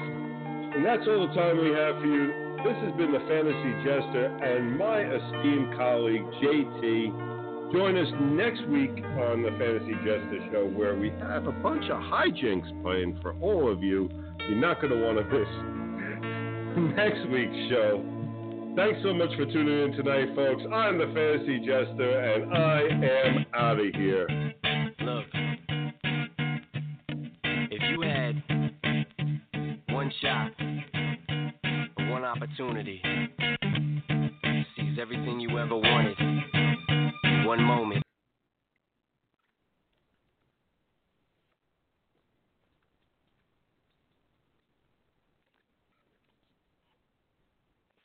And that's all the time we have for you. This has been the Fantasy Jester and my esteemed colleague, JT. Join us next week on the Fantasy Jester Show where we have a bunch of hijinks planned for all of you. You're not going to want to miss [LAUGHS] next week's show. Thanks so much for tuning in tonight, folks. I'm the Fantasy Jester, and I am out of here. Look, if you had one shot, one opportunity. Seize everything you ever wanted. One moment.